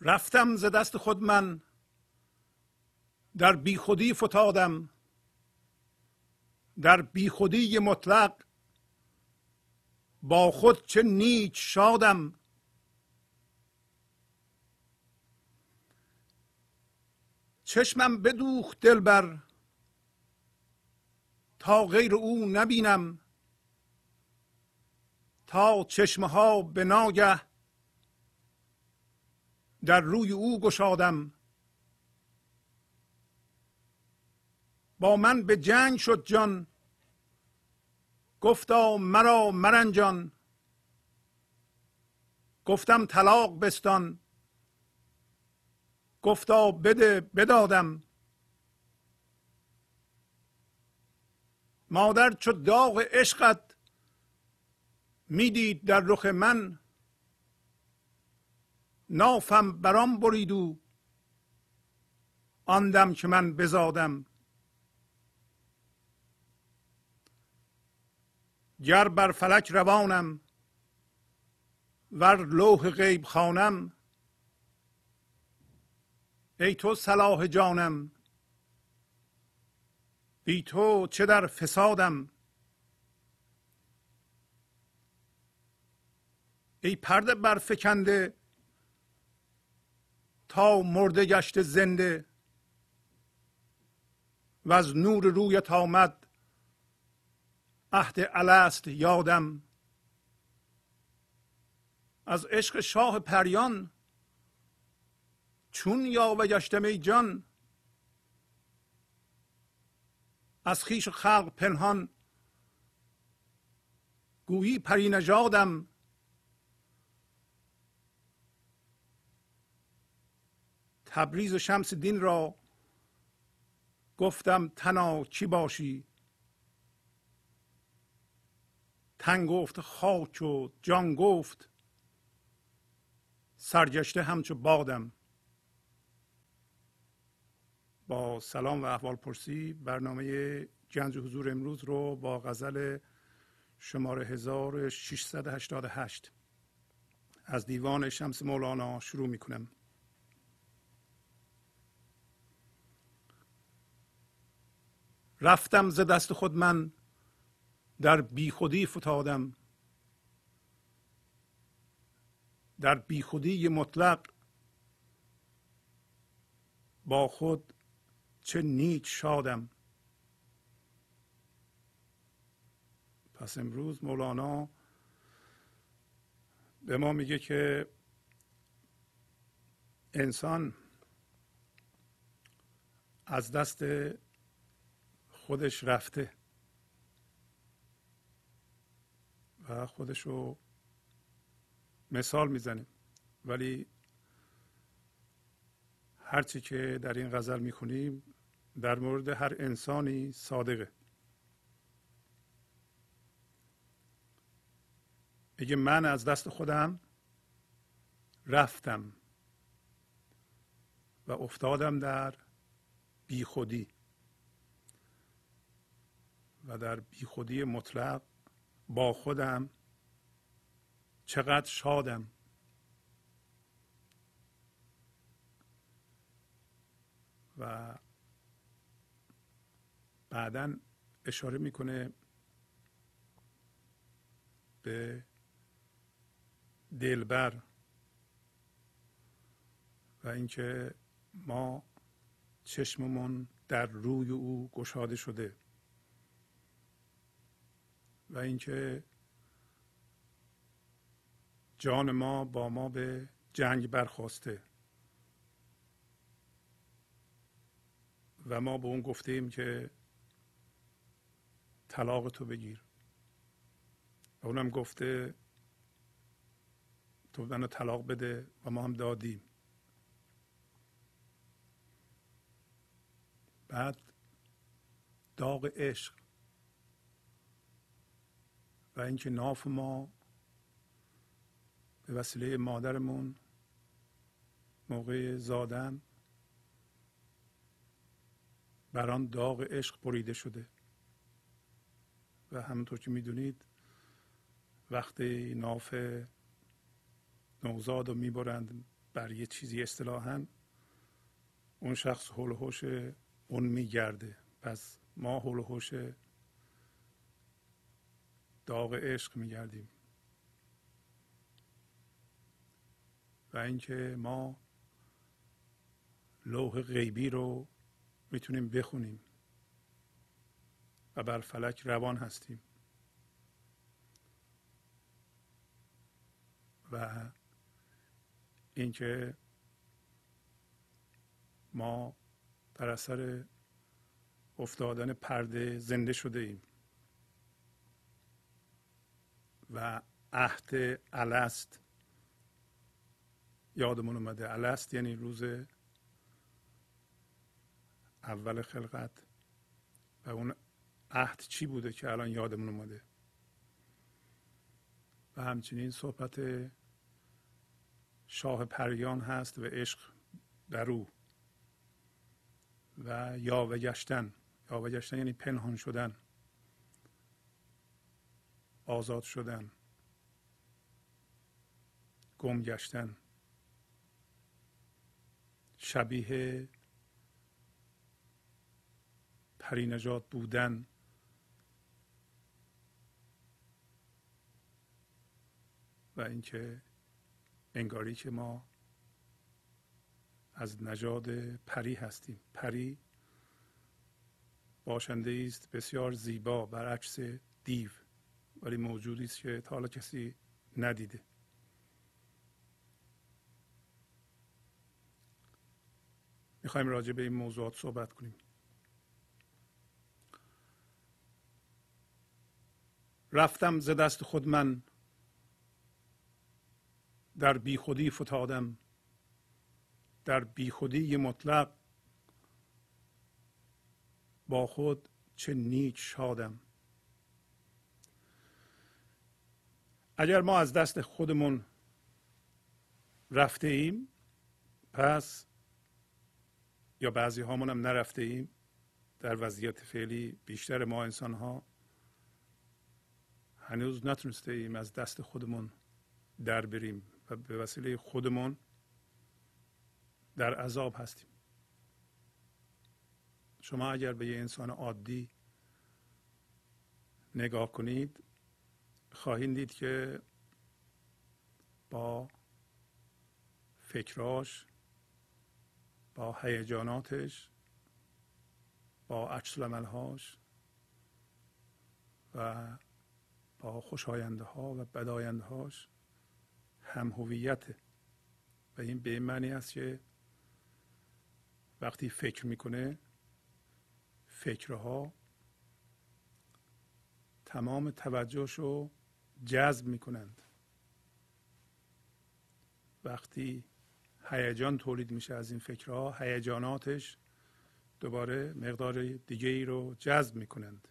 رفتم ز دست خود من در بیخودی فتادم. در بیخودی مطلق با خود چه نیک شادم. چشمم بدوخت دلبر تا غیر او نبینم. تا چشمه ها به ناگه در روی او گشادم. با من به جنگ شد جان. گفتا مرا مرنجان. گفتم طلاق بستان. گفتا بده بدادم. مادر چو داغ عشقت می‌دید در رخ من. نافم برام برید او آن که من بزادم. گر بر فلک روانم ور لوح غیب خانم ای تو صلاح جانم بی تو چه در فسادم؟ ای پرده برفکنده تا مرده گشته زنده. و از نور رویت آمد عهد الست یادم. از عشق شاه پریان چون یاوه گشتم ای جان. از خیش خلق پنهان گویی پری نژادم. تبریز و شمس دین را گفتم تنا چی باشی؟ تن گفت خاک و جان گفت. سرگشته همچو بادم. با سلام و احوال پرسی برنامه گنج حضور امروز رو با غزل شماره 1688 از دیوان شمس مولانا شروع می کنم رفتم ز دست خود من در بیخودی فتادم. در بیخودی مطلق با خود چه نیک شادم. پس امروز مولانا به ما میگه که انسان از دست خودش رفته. و خودش رو مثال می‌زنه ولی هرچی که در این غزل می‌خونیم در مورد هر انسانی صادقه. میگه من از دست خودم رفتم و افتادم در بیخودی و در بیخودی مطلق با خودم. چقدر شادم. و بعدا اشاره می‌کنه به دلبر و اینکه ما چشممون در روی او گشاده شده. و اینکه جان ما با ما به جنگ برخواسته. و ما به اون گفتیم که طلاق تو بگیر. و اونم گفته تو منو طلاق بده و ما هم دادیم. بعد داغ عشق و اینکه ناف ما به وسیله مادرمون موقع زادن بر آن داغ عشق بریده شده. و همونطور که می‌دونید وقتی ناف نوزاد رو می‌برند بر یه چیزی اصطلاحا اون شخص حول هوش اون میگرده. پس ما حول هوش داغ عشق میگردیم. و اینکه ما لوح غیبی رو می‌تونیم بخونیم و بر فلک روان هستیم. و اینکه ما در اثر افتادن پرده زنده شده ایم. و عهد الست. یادمون اومده الست یعنی روز اول خلقت. و اون عهد چی بوده که الان یادمون اومده؟ و همچنین صحبت شاه پریان هست و عشق در او. و یاوه گشتن. یاوه گشتن یعنی پنهان شدن. آزاد شدن گم گشتن شبیه پری نجات بودن و اینکه انگاری که ما از نژاد پری هستیم. پری باشنده است بسیار زیبا برعکس دیو. ولی موجودی است که تا حالا کسی ندیده. می‌خوایم راجع به این موضوعات صحبت کنیم. رفتم ز دست خود من در بیخودی فتادم. در بیخودی مطلق با خود چه نیک شادم. اگر ما از دست خودمون رفته ایم پس یا بعضی هامون هم نرفته ایم در وضعیت فعلی بیشتر ما انسان ها هنوز نتونسته ایم از دست خودمون در بریم و به وسیله خودمون در عذاب هستیم. شما اگر به یه انسان عادی نگاه کنید خواهید دید که با فکراش با هیجاناتش با عکس هاش و با خوشاینده ها و بداینده هاش هم هویته و این به این معنی است که وقتی فکر می‌کنه فکرها تمام توجهش رو جذب می‌کنند. وقتی هیجان تولید میشه از این فکرها هیجاناتش دوباره مقدار دیگه ای رو جذب می‌کنند.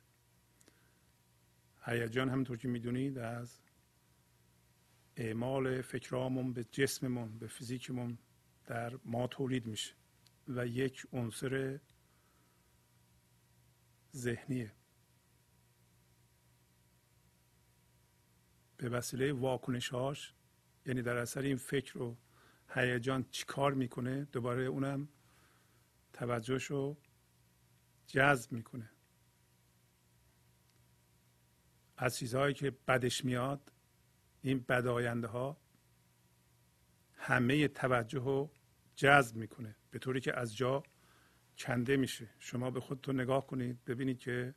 هیجان همونطور که می‌دونید از اعمال فکرامون به جسممون به فیزیکمون در ما تولید میشه و یک عنصر ذهنیه. به وسیله واکنش هاش یعنی در اثر این فکر و هیجان چیکار می‌کنه دوباره اونم توجهش رو جذب می‌کنه. از چیزهایی که بدش میاد این بداینده ها همه توجه رو جذب می‌کنه به طوری که از جا کنده میشه. شما به خودتون نگاه کنید ببینید که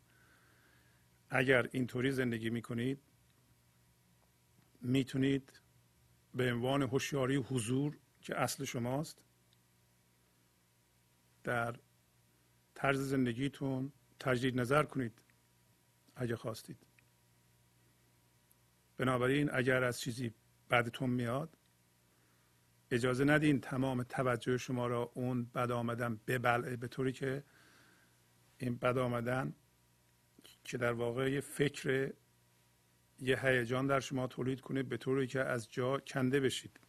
اگر اینطوری زندگی می‌کنید می‌تونید به عنوان هوشیاری حضور که اصل شماست در طرز زندگیتون تجدید نظر کنید اگه خواستید. بنابراین اگر از چیزی بدتون میاد اجازه ندین تمام توجه شما را اون بد آمدن ببلعه به طوری که این بد آمدن که در واقع یه فکر یه هیجان در شما تولید کنه به طوری که از جا کنده بشید.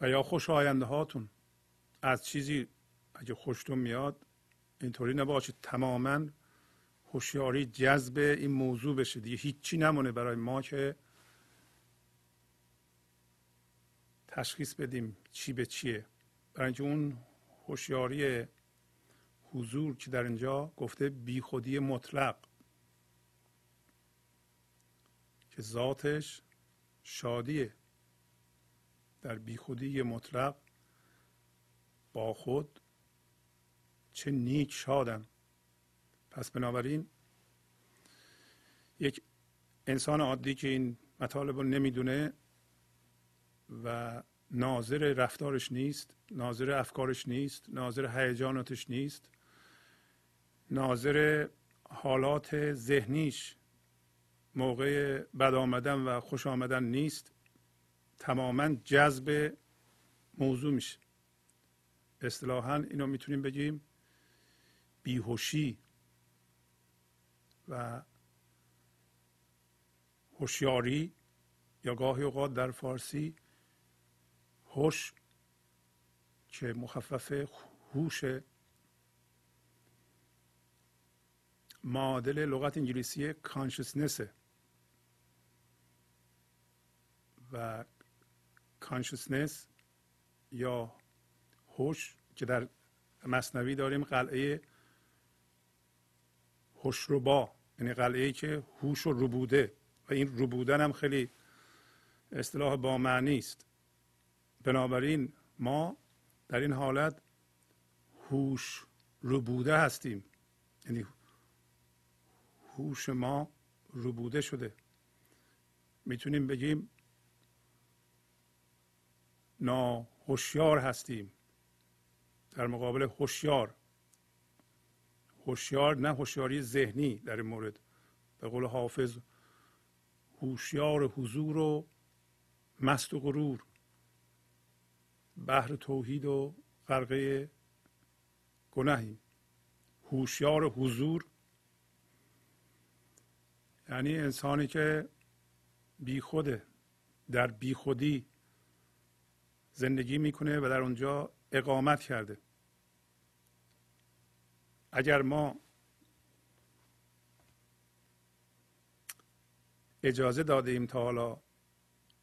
و یا خوشاینده هاتون. از چیزی اگه خوشتون میاد اینطوری نباشه تماما هوشیاری جذب این موضوع بشه دیگه هیچی نمونه برای ما که تشخیص بدیم چی به چیه. برای اینکه اون هوشیاری حضور که در اینجا گفته بیخودی مطلق. که ذاتش شادیه. در بیخودی مطلق با خود چه نیک شادم پس بنابراین یک انسان عادی که این مطالب رو نمی‌دونه و ناظر رفتارش نیست ناظر افکارش نیست ناظر هیجاناتش نیست ناظر حالات ذهنیش موقع بد آمدن و خوش آمدن نیست تماما جذب موضوع میشه. اصطلاحا اینو می‌تونیم بگیم بیهوشی و هوشیاری یا گاهی اوقات در فارسی هوش که مخفف هوش معادل لغت انگلیسی کانشسنسه و کانشسنس یا هوش که در مصنوی داریم قلعه با یعنی قلعه که هوش رو ربوده و این ربودن هم خیلی اصطلاح با معنی است. بنابراین ما در این حالت هوش ربوده هستیم. یعنی هوش ما ربوده شده. می‌تونیم بگیم ناهوشیار هستیم. در مقابل هوشیار. هوشیار نه هوشیاری ذهنی در این مورد. به قول حافظ هوشیار حضور و مست و غرور. بحر توحید و غرقه گناهیم. هوشیار حضور. یعنی انسانی که بیخوده در بیخودی زندگی می‌کنه و در اونجا اقامت کرده. اگر ما اجازه داده ایم تا حالا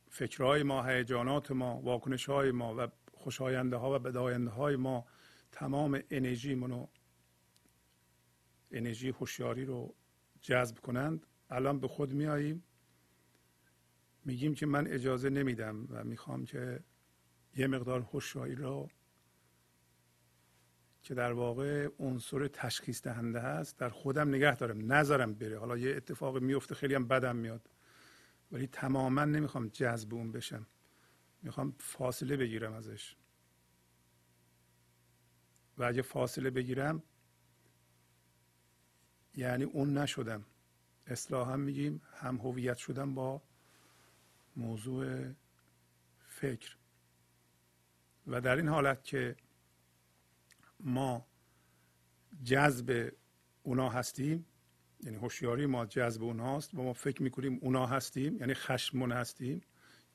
فکرهای ما هیجانات ما واکنش های ما و خوشاینده ها و بداینده های ما تمام انرژی منو انرژی هوشیاری رو جذب کنند الان به خود میاییم میگیم که من اجازه نمیدم و می‌خوام که یه مقدار هوشیاری رو که در واقع عنصر تشخیص دهنده هست در خودم نگه دارم نذارم بره. حالا یه اتفاق میفته خیلی هم بدم میاد. ولی تماما نمی‌خوام جذب اون بشم. می‌خوام فاصله بگیرم ازش. و اگه فاصله بگیرم یعنی اون نشدم. اصلاحا میگیم هم هویت شدم با موضوع فکر. و در این حالت که ما جذب اونا هستیم یعنی هوشیاری ما جذب اوناست و ما فکر می‌کنیم اونا هستیم یعنی خشمون هستیم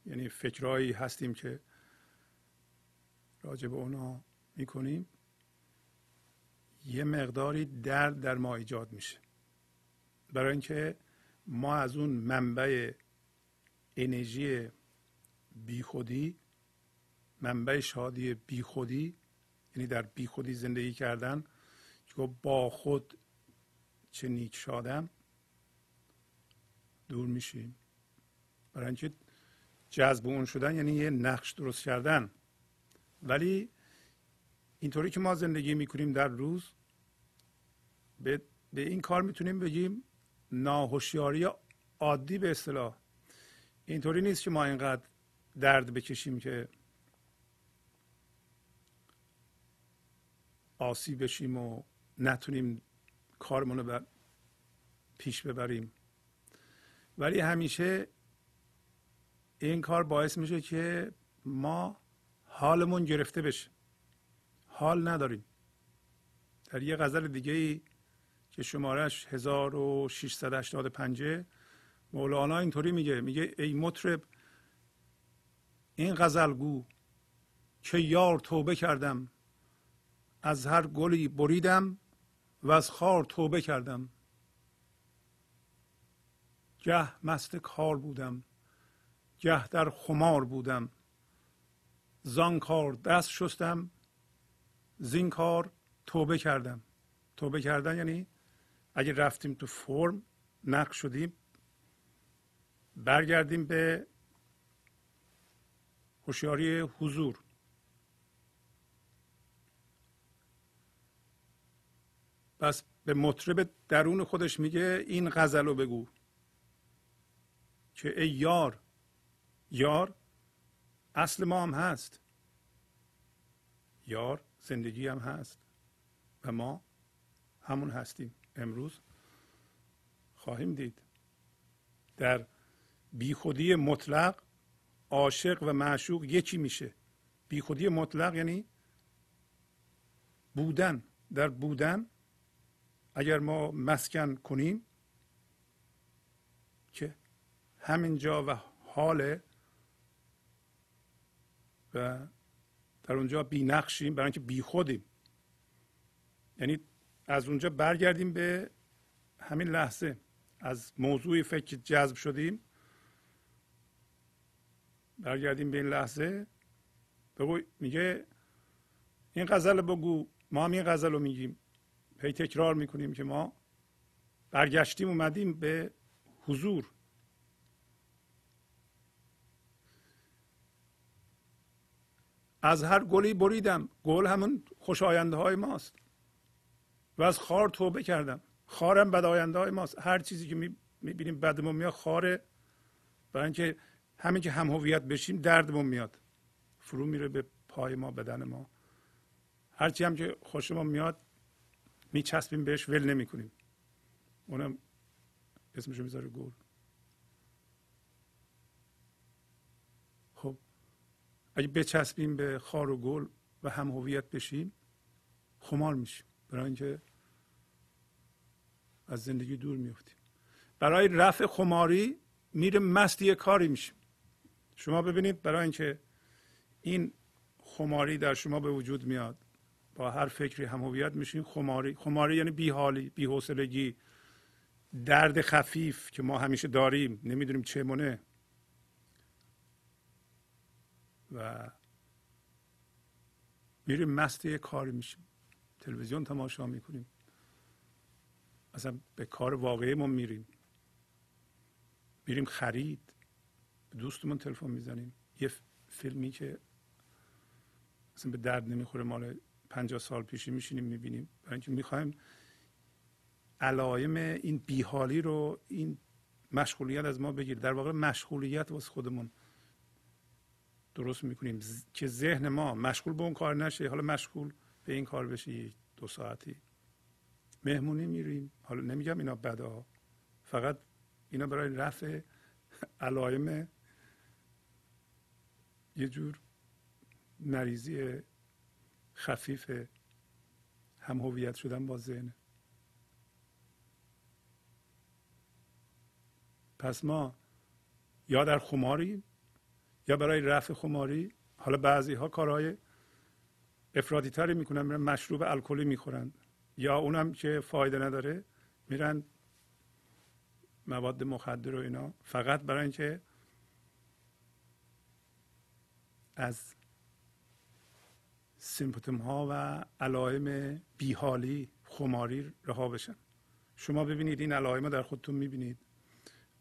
یعنی فکرهایی هستیم که راجع به اونا می‌کنیم یه مقداری درد در ما ایجاد میشه. برای اینکه ما از اون منبع انرژی بیخودی منبع شادی بیخودی یعنی در بیخودی زندگی کردن که با خود چه نیک شادم دور میشیم. برای اینکه جذب اون شدن یعنی یه نقش درست کردن. ولی اینطوری که ما زندگی می‌کنیم در روز به, به این کار می‌تونیم بگیم ناهوشیاری عادی به اصطلاح. اینطوری نیست که ما اینقدر درد بکشیم که آسیب بشیم و نتونیم کارمون رو پیش ببریم. ولی همیشه این کار باعث میشه که ما حالمون گرفته بشه. حال نداریم. در یه غزل دیگه ای که شمارش 1685 مولانا اینطوری میگه میگه ای مطرب این غزلگو که یار توبه کردم از هر گلی بریدم و از خار توبه کردم. گه مست کار بودم گه در خمار بودم. زان کار دست شستم زین کار توبه کردم. توبه کردن یعنی اگه رفتیم تو فرم نقش شدیم برگردیم به هوشیاری حضور. پس به مطرب درون خودش میگه این غزل رو بگو. که ای یار یار اصل ما هم هست. یار زندگی هم هست و ما همون هستیم. امروز خواهیم دید در بیخودی مطلق عاشق و معشوق یکی میشه. بیخودی مطلق یعنی بودن. در بودن اگر ما مسکن کنیم که همینجا و حال و در اونجا بی نقشیم برای اینکه بی خودیم. یعنی از اونجا برگردیم به همین لحظه. از موضوع فکر جذب شدیم برگردیم به این لحظه. بگو میگه این غزل بگو. ما هم این غزل رو میگیم. هی تکرار می‌کنیم که ما برگشتیم اومدیم به حضور. از هر گلی بریدم گل همون خوشاینده های ماست. و از خار توبه کردم. خارم بد آینده های ماست. هر چیزی که می‌بینیم بدمون میاد خاره. برای اینکه همین که هم هویت بشیم دردمون میاد. فرو میره به پای ما بدن ما. هرچی هم که خوشمون میاد میچسبیم بهش ول نمی‌کنیم. اونم اسمشو می‌ذاره گل. خب اگه بچسبیم به خار و گل و هم هویت بشیم خمار میشیم. برای اینکه از زندگی دور میفتیم برای رفع خماری میره مست یه کاری میشیم. شما ببینید برای اینکه این خماری در شما به وجود میاد با هر فکری هم هویت میشین خماری خماری یعنی بیحالی بیحوصلگی درد خفیف که ما همیشه داریم نمی‌دونیم چه مونه. و میریم مست یه کاری میشیم. تلویزیون تماشا می‌کنیم. اصلا به کار واقعی ما میریم. میریم خرید. به دوستمون تلفن می‌زنیم. یه فیلمی که اصلا به درد نمی‌خوره مال پنجاه سال پیشی میشینیم می‌بینیم. برای اینکه می‌خوایم علائم این بیحالی رو این مشغولیت از ما بگیر در واقع مشغولیت واسه خودمون درست می‌کنیم. که ذهن ما مشغول به اون کار نشه حالا مشغول به این کار بشه دو ساعتی. مهمونی میریم. حالا نمیگم اینا بدا. فقط اینا برای رفع علائم یه جور مریضی خفیف هم هویت شدن با ذهن. پس ما یا در خماری یا برای رفع خماری حالا بعضی ها کارهای افرادی تری می‌کنن میرن مشروب الکلی می‌خورن. یا اونم که فایده نداره میرن مواد مخدر و اینا. فقط برای اینکه از سیمپتوم ها و علائم بیحالی خماری رها بشن. شما ببینید این علائم در خودتون می‌بینید.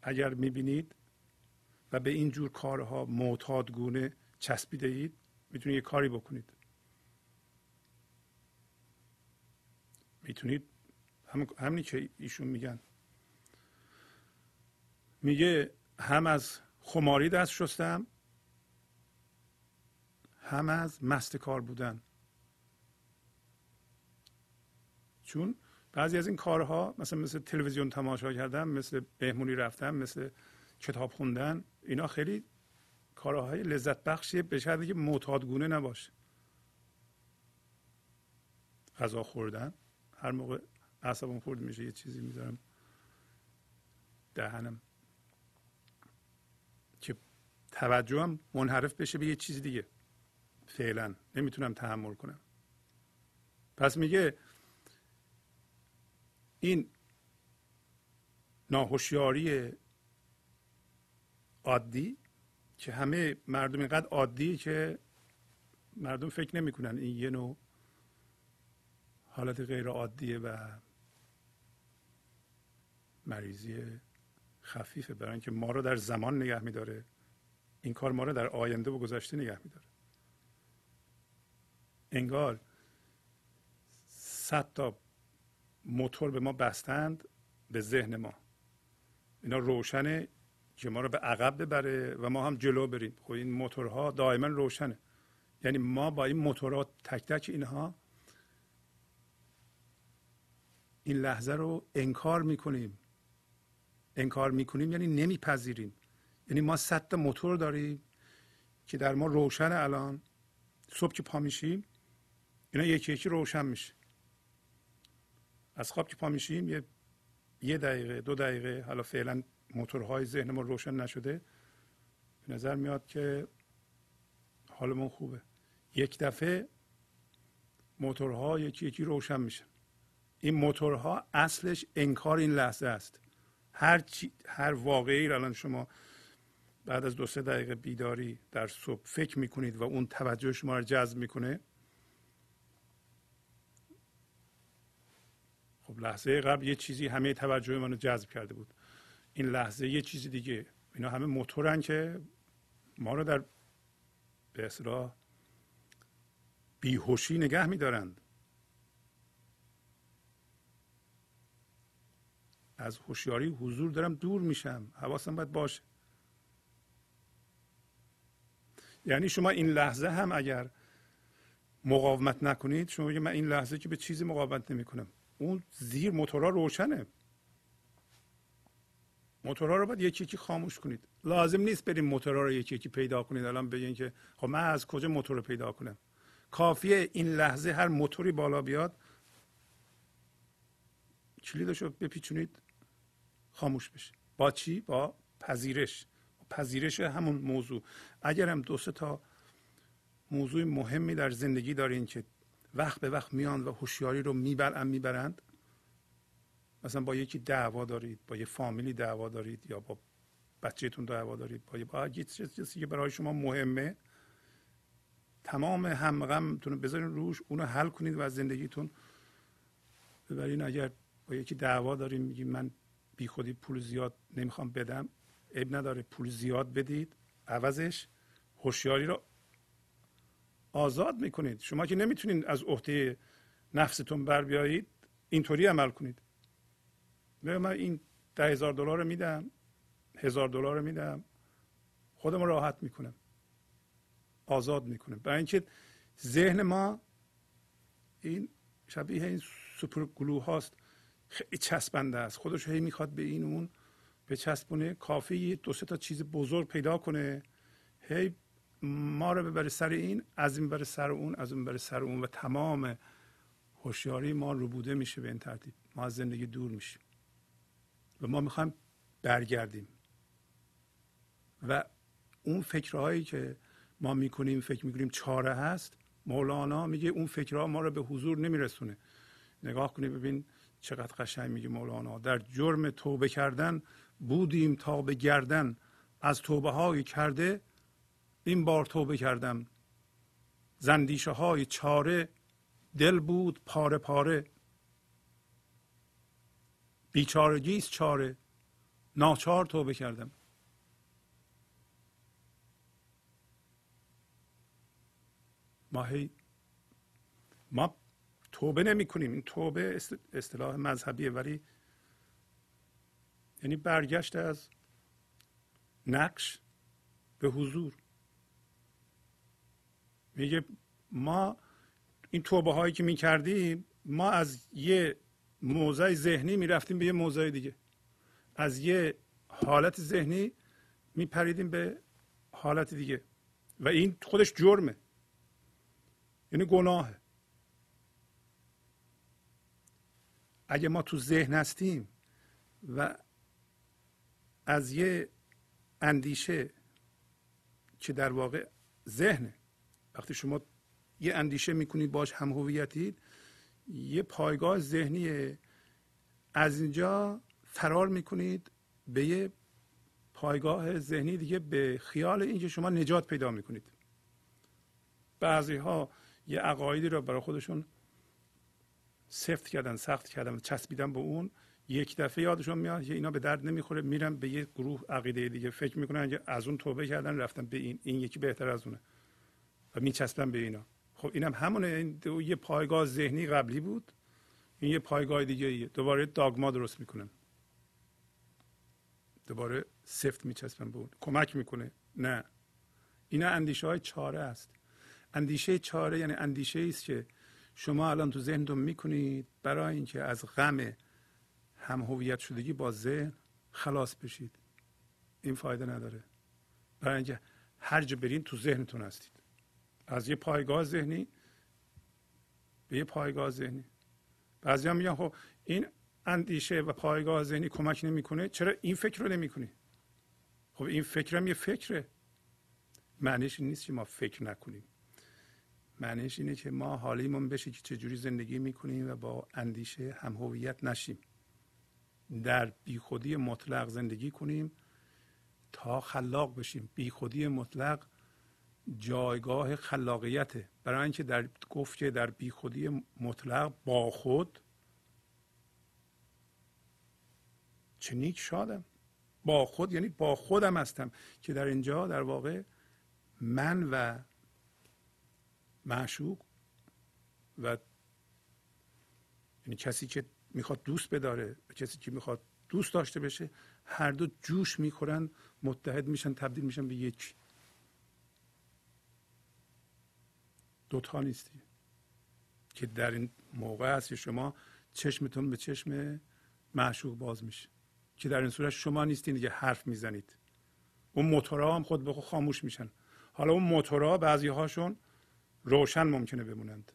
اگر می‌بینید و به این جور کارها معتادگونه چسبیده اید می‌تونید یه کاری بکنید. می‌تونید هم همینی که ایشون میگن. میگه هم از خماری دست شستم هم از مست کار بودن. چون بعضی از این کارها مثلا مثل تلویزیون تماشا کردن مثل بهمونی رفتن مثل کتاب خوندن اینا خیلی کارهای لذت بخشیه به شرطی که معتادگونه نباشه. غذا خوردن. هر موقع اعصابم خورد میشه یه چیزی می‌ذارم دهنم. که توجهم منحرف بشه به یه چیز دیگه. فعلا. نمی‌تونم تحمل کنم. پس میگه این ناهوشیاری عادی که همه مردم اینقدر عادی که مردم فکر نمی‌کنن این یه نوع حالت غیر عادیه و مریضی خفیفه. برای اینکه ما رو در زمان نگه میداره. این کار ما رو در آینده و گذشته نگه میداره. انگار صد تا موتور به ما بستند به ذهن ما. اینا روشنه که ما رو به عقب ببره و ما هم جلو بریم. خب این موتورها دائما روشنه. یعنی ما با این موتورها تک تک اینها این لحظه رو انکار می‌کنیم. انکار می‌کنیم یعنی نمیپذیریم. یعنی ما صد موتور داریم که در ما روشن الان. صبح که پا میشیم اینا یکی یکی روشن میشه. از خواب که پا میشیم یه یه دقیقه دو دقیقه حالا فعلا موتورهای ذهن ما روشن نشده به نظر میاد که حالمون خوبه. یک دفعه موتورها یکی یکی روشن میشه این موتورها اصلش انکار این لحظه است. هر, چی، هر واقعی الان شما بعد از دو سه دقیقه بیداری در صبح فکر می‌کنید و اون توجه شما رو جذب می‌کنه خب لحظه قبل یه چیزی همه توجه منو جذب کرده بود. این لحظه یه چیزی دیگه. اینا همه موتورن که ما رو در به اصطلاح بیهوشی نگه میدارند. از هوشیاری حضور دارم دور میشم. حواسم باید باشه. یعنی شما این لحظه هم اگر مقاومت نکنید شما بگید من این لحظه که به چیزی مقاومت نمی‌کنم. اون زیر موتورها روشنه. موتورها رو باید یکی یکی خاموش کنید. لازم نیست بریم موتورها رو یکی یکی پیدا کنید. الان بگین که خب من از کجا موتور رو پیدا کنم؟ کافیه این لحظه هر موتوری بالا بیاد کلیدش رو بپیچونید خاموش بشه. با چی؟ با پذیرش. پذیرش همون موضوع. اگر هم دو تا موضوع مهمی در زندگی دارین که وقت به وقت میان و هوشیاری رو می‌برن می‌برند. مثلا با یکی دعوا دارید با یه فامیلی دعوا دارید یا با بچهتون دعوا دارید با, با یه چیزی که برای شما مهمه. تمام هم غمتون بذارین روش اونو حل کنید و از زندگیتون ببرین. اگر با یکی دعوا داریم میگیم من بی خودی پول زیاد نمی‌خوام بدم. عیب نداره پول زیاد بدید. عوضش. هوشیاری رو آزاد می‌کنید. شما که نمی‌تونید از عهده نفستون بر بیایید اینطوری عمل کنید. من این ده هزار دلار رو میدم هزار دلار رو میدم خودم راحت می‌کنم. آزاد می‌کنم. برای اینکه ذهن ما این شبیه این سوپر گلو هاست. خیلی چسبنده است. خودش هی می‌خواد به این اون به چسبونه کافی دو سه تا چیز بزرگ پیدا کنه. هی ما رو ببره سر این از این بره سر اون از اون بره سر اون و تمام هوشیاری ما رو بوده میشه به این ترتیب. ما از زندگی دور میشیم و ما می‌خوایم برگردیم. و اون فکرهایی که ما می‌کنیم فکر می‌کنیم چاره هست مولانا میگه اون فکرها ما رو به حضور نمیرسونه. نگاه کنید ببین چقدر قشنگ میگه مولانا. در جرم توبه کردن بودیم تا به گردن. از توبه های کرده این بار توبه کردم. زندیشه های چاره دل بود پاره پاره. بیچارگی است چاره. ناچار توبه کردم. ما هی ما توبه نمی کنیم. این توبه اصطلاح مذهبیه ولی یعنی برگشت از نقش به حضور. میگه ما این توبه هایی که می کردیم ما از یه موضع ذهنی می رفتیم به یه موضع دیگه. از یه حالت ذهنی می پریدیم به حالت دیگه. و این خودش جرمه. یعنی گناهه. اگه ما تو ذهن هستیم و از یه اندیشه که در واقع ذهنه وقتی شما یه اندیشه می‌کنید باش هم هویتید یه پایگاه ذهنی از اینجا فرار می‌کنید به یه پایگاه ذهنی دیگه به خیال اینکه شما نجات پیدا می‌کنید. بعضی ها یه عقایدی رو برای خودشون سفت کردن سخت کردن چسبیدن به اون یک دفعه یادشون میاد که اینا به درد نمی‌خوره میرن به یه گروه عقیده دیگه. فکر می‌کنن که از اون توبه کردن رفتن به این این یکی بهتر از اونه. و میچسبن به اینا. خب اینم همونه. این یه پایگاه ذهنی قبلی بود. این یه پایگاه دیگه دوباره داگما درست می‌کنن. دوباره سفت میچسبن به اون. کمک می‌کنه. نه. اینا اندیشه های چاره است. اندیشه چاره یعنی اندیشه است که شما الان تو ذهنتون می‌کنید برای اینکه از غم هم هویت شدگی با ذهن خلاص بشید. این فایده نداره. برای اینکه هر جا برین تو ذهنتون هستید. از یه پایگاه ذهنی به یه پایگاه ذهنی. بعضی هم میگن خب این اندیشه و پایگاه ذهنی کمک نمی‌کنه. چرا این فکر رو نمی‌کنی؟ خب این فکرم یه فکره. معنیش نیست که ما فکر نکنیم. معنیش اینه که ما حالیمون بشه که چجوری زندگی می‌کنیم و با اندیشه هم هویت نشیم. در بیخودی مطلق زندگی کنیم تا خلاق بشیم. بیخودی مطلق جایگاه خلاقیته. برای اینکه در گفت که در بیخودی مطلق با خود چه نیک شادم. با خود یعنی با خودم هستم که در اینجا در واقع من و معشوق و یعنی کسی که می‌خواد دوست بداره و کسی که می‌خواد دوست داشته بشه هر دو جوش می‌خورن متحد میشن تبدیل میشن به یک دوتا نیستی. که در این موقع هست که شما چشمتون به چشم معشوق باز میشه. که در این صورت شما نیستین دیگه حرف می‌زنید. اون موتورها هم خود به خود خاموش میشن. حالا اون موتورها بعضی هاشون روشن ممکنه بمونند.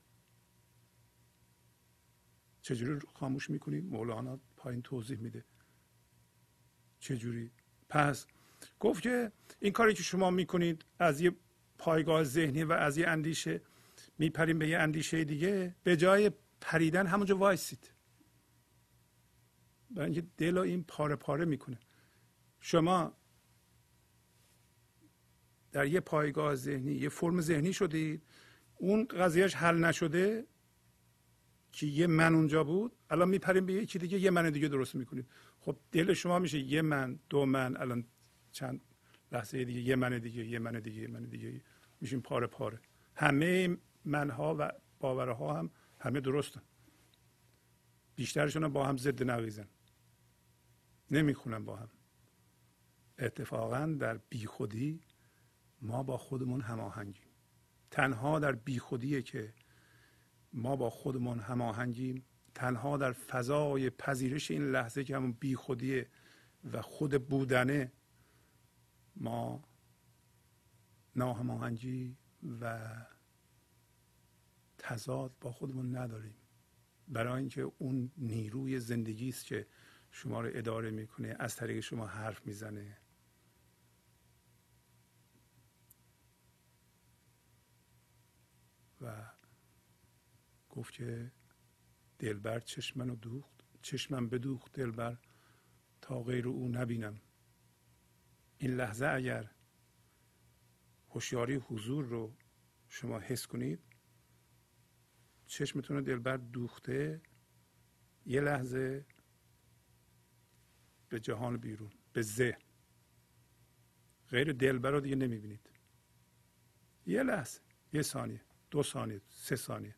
چجوری خاموش می‌کنید مولانا پایین توضیح میده. چجوری؟ پس گفت که این کاری که شما می‌کنید از یه پایگاه ذهنی و از یه اندیشه میپریم به یه اندیشه دیگه به جای پریدن همونجا وایسید. برای اینکه دل این پاره پاره می‌کنه. شما در یه پایگاه ذهنی یه فرم ذهنی شدید اون قضیهش حل نشده که یه من اونجا بود الان میپریم به یکی دیگه یه من دیگه درست می‌کنید. خب دل شما میشه یه من دو من الان چند لحظه دیگه یه من دیگه یه من دیگه یه من دیگه میشیم پاره پاره. همه منها و باورها هم همه درستن. بیشترشون با هم ضد نقیزن نمی‌خونن با هم. اتفاقا در بیخودی ما با خودمون هماهنگیم. تنها در بیخودیه که ما با خودمون هماهنگیم. تنها در فضای پذیرش این لحظه که همون بیخودیه و خود بودنه ما ناهماهنگی و تضاد با خودمون نداریم. برای اینکه اون نیروی زندگی است که شما رو اداره می‌کنه از طریق شما حرف می‌زنه. و گفت که دلبر چشمن دوخت چشمم بدوخت دلبر تا غیر او نبینم. این لحظه اگر هوشیاری حضور رو شما حس کنید چشمتون دلبر دوخته یه لحظه به جهان بیرون به ذهن. غیر دلبر رو دیگه نمی‌بینید. یه لحظه یه ثانیه دو ثانیه سه ثانیه.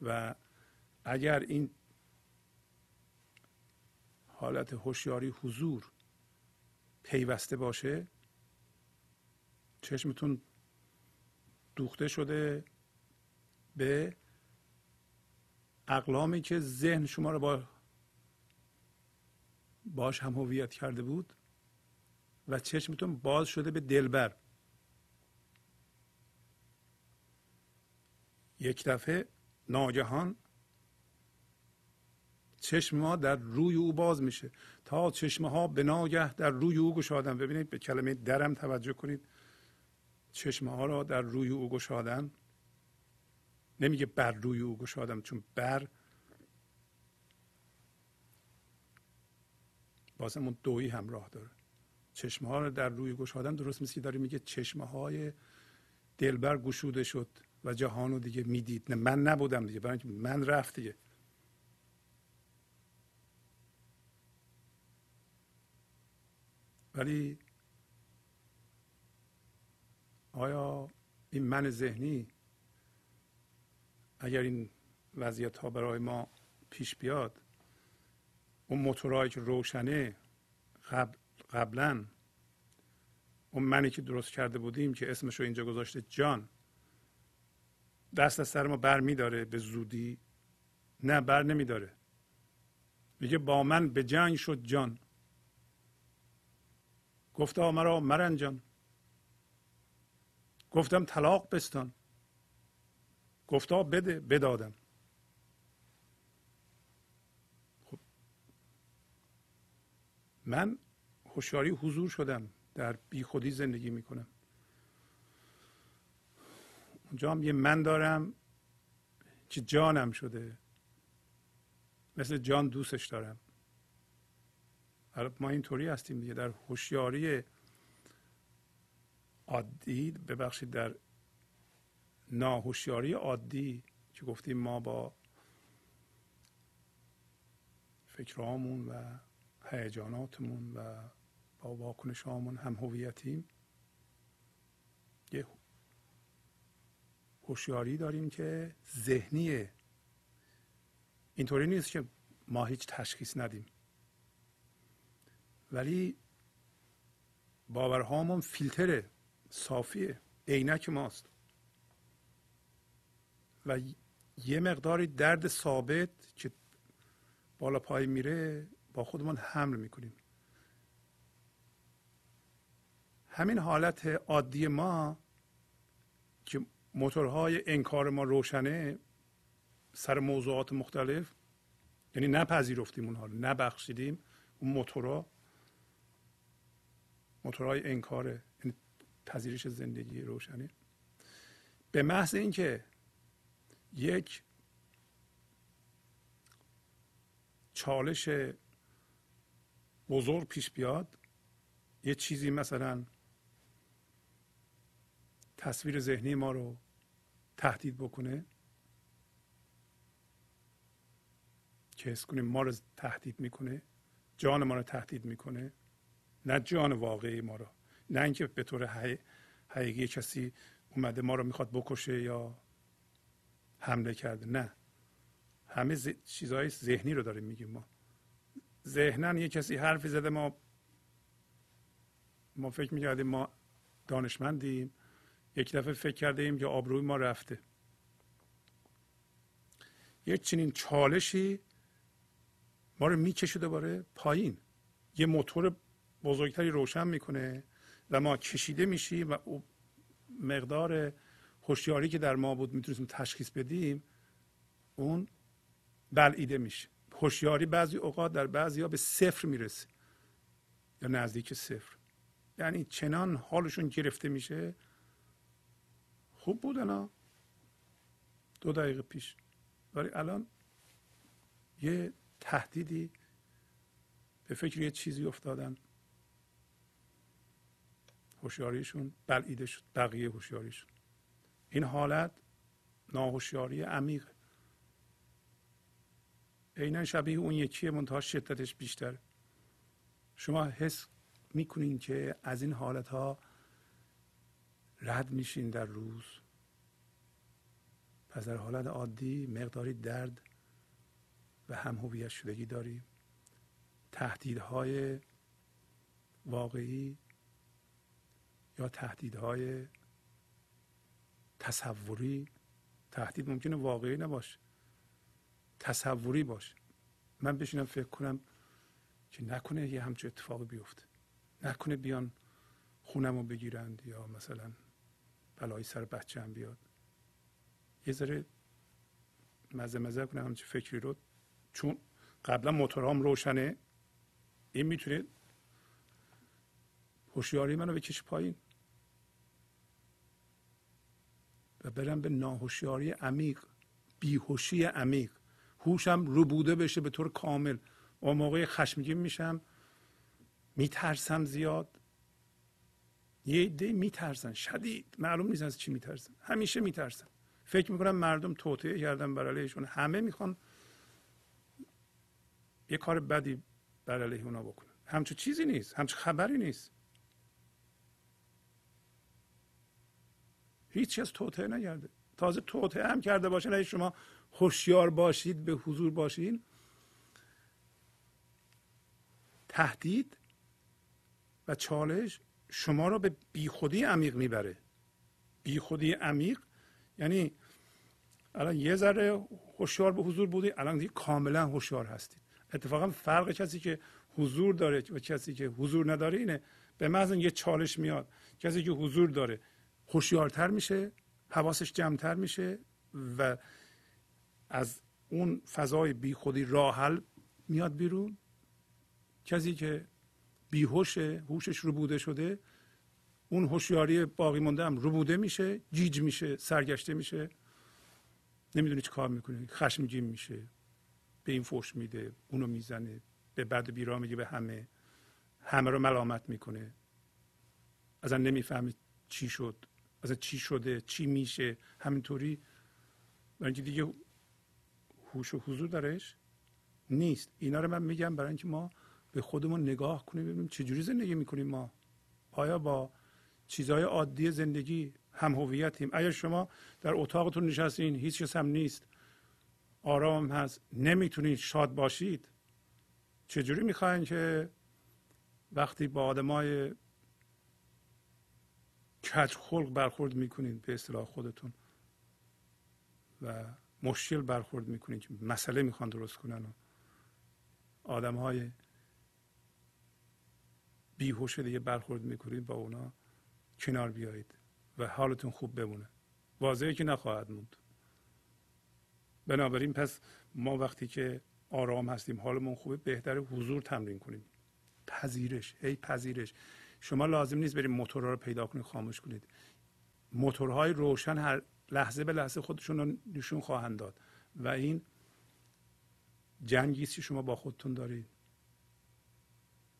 و اگر این حالت هوشیاری حضور پیوسته باشه چشمتون دوخته شده به اقلامی که ذهن شما رو با باش هم هویت کرده بود و چشمتون باز شده به دلبر. یک دفعه ناگهان چشم ما در روی او باز میشه. تا چشمه ها به ناگه در روی او گشادن. ببینید به کلمه درم توجه کنید. چشمه ها را در روی او گشادن. نمیگه بر روی او گشادم چون بر بازم اون دویی همراه داره. چشمه ها رو در روی گشادن درست مثل داره میگه چشمه های دلبر گشوده شد و جهان رو دیگه می‌دید. نه من نبودم دیگه برای من رفت دیگه. ولی آیا این من ذهنی اگر این وضعیت ها برای ما پیش بیاد اون موتورهایی که روشنه قبل قبلا اون منی که درست کرده بودیم که اسمش رو اینجا گذاشته جان دست از سر ما بر میداره به زودی؟ نه بر نمیداره. میگه با من به جنگ شد جان. گفتا مرا مرنجان. گفتم طلاق بستان. گفتا بده بدادم خب. من هوشیاری حضور شدم در بی خودی زندگی می‌کنم. اونجا هم یه من دارم که جانم شده. مثل جان دوستش دارم. ما اینطوری هستیم دیگه در هوشیاری عادی ببخشید در ناهوشیاری عادی که گفتیم ما با فکرامون و هیجاناتمون و با واکنش هامون هم هویتیم یه هوشیاری داریم که ذهنیه اینطوری نیست که ما هیچ تشخیص ندیم. ولی باورهامون فیلتره. صافیه. عینک ماست. و یه مقداری درد ثابت که بالا پای میره با خودمون حمل می‌کنیم. همین حالت عادی ما که موتورهای انکار ما روشنه سر موضوعات مختلف یعنی نپذیرفتیم اونها رو نبخشیدیم اون موتورها. موتورهای انکار یعنی پذیرش زندگی روشنی به محض اینکه یک چالش بزرگ پیش بیاد یه چیزی مثلا تصویر ذهنی ما رو تهدید بکنه که حس کنیم ما رو تهدید می‌کنه جان ما رو تهدید می‌کنه نه جان واقعی ما رو. نه اینکه به طور حقیقی کسی اومده ما رو می‌خواد بکشه یا حمله کرده نه. همه ز... چیزهای ذهنی رو داریم میگیم ما. ذهنا یه کسی حرفی زده ما ما فکر می‌کردیم ما دانشمندیم. یک دفعه فکر کرده ایم که آبروی ما رفته. یک چنین چالشی ما رو می‌کشه دوباره پایین. یه موتور بزرگتری روشن می‌کنه. و ما کشیده میشیم و مقدار هوشیاری که در ما بود می‌تونستیم تشخیص بدیم اون بلعیده میشه. هوشیاری بعضی اوقات در بعضی ها به صفر می‌رسه یا نزدیک صفر. یعنی چنان حالشون گرفته میشه. خوب بودن ها. دو دقیقه پیش. ولی الان یه تهدیدی به فکر یه چیزی افتادن. هوشیاریشون بلعیده شد بقیه هوشیاریشون. این حالت ناهوشیاری عمیق عینا شبیه اون یکیه منتها شدتش بیشتر شما حس می‌کنین که از این حالت ها رد میشین در روز. پس در حالت عادی مقداری درد و هم هویت شدگی داریم. تهدیدهای واقعی یا تهدیدهای تصوری؟ تهدید ممکنه واقعی نباشه. تصوری باشه. من بشینم فکر کنم که نکنه یه همچه اتفاقی بیفته. نکنه بیان خونم رو بگیرند یا مثلا بلایی سر بچه هم بیاد. یه ذره مزه مزه کنه همچه فکری رو. چون قبلا موتورهام روشنه. این می‌تونه هوشیاری منو بکشه پایین. و برم به ناهوشیاری عمیق بیهوشی عمیق. هوشم رو بوده بشه به طور کامل. و موقع خشمگین میشم. میترسم زیاد. یه عده میترسن. شدید. معلوم نیست از چی میترسن. همیشه میترسن. فکر می‌کنم مردم توطئه کردن بر علیهشون. همه می‌خوان یه کار بدی بر علیه اونا بکنن. همچون چیزی نیست. همچون خبری نیست. هیچ از توطئه نگرده تازه توطئه هم کرده باشن. اگه شما هوشیار باشید به حضور باشین. تهدید و چالش شما رو به بیخودی عمیق می‌بره. بیخودی عمیق یعنی الان یه ذره هوشیار به حضور بودی الان دیگه کاملا هوشیار هستید اتفاقا فرق کسی که حضور داره و کسی که حضور نداره اینه. به محض یه چالش میاد کسی که حضور داره هوشیارتر میشه حواسش جمعتر میشه و از اون فضای بیخودی راحل میاد بیرون. کسی که بیهوشه هوشش رو بوده شده اون هوشیاری باقی مونده هم بوده میشه جیج میشه سرگشته میشه. نمی‌دونه چه کار می‌کنه خشمگین میشه به این فوش میده اونو می‌زنه به و بیرا میگه به همه همه رو ملامت می‌کنه. اصلا نمی‌فهمه چی شد. اصلا چی شده چی میشه همینطوری. برای اینکه دیگه هوش و حضور درش نیست. اینا رو من میگم برای اینکه ما به خودمون نگاه کنیم ببینیم چجوری زندگی می‌کنیم ما. آیا با چیزهای عادی زندگی هم هویتیم؟ اگر شما در اتاقتون نشستین هیچ کس هم نیست. آرام هست. نمی‌تونید شاد باشید. چجوری می‌خواین که وقتی با آدمای کج خلق برخورد می‌کنید به اصطلاح خودتون و مشکل برخورد می‌کنید. که مسئله می‌خوان درست کنن و آدم های بیهوش دیگه برخورد می‌کنید با اونا کنار بیایید و حالتون خوب بمونه. واضحه که نخواهد موند. بنابراین پس ما وقتی که آرام هستیم حالمون خوبه بهتر حضور تمرین کنیم. پذیرش هی پذیرش. شما لازم نیست بریم موتورها رو پیدا کنید خاموش کنید. موتورهای روشن هر لحظه به لحظه خودشون رو نشون خواهند داد. و این جنگی که شما با خودتون دارید.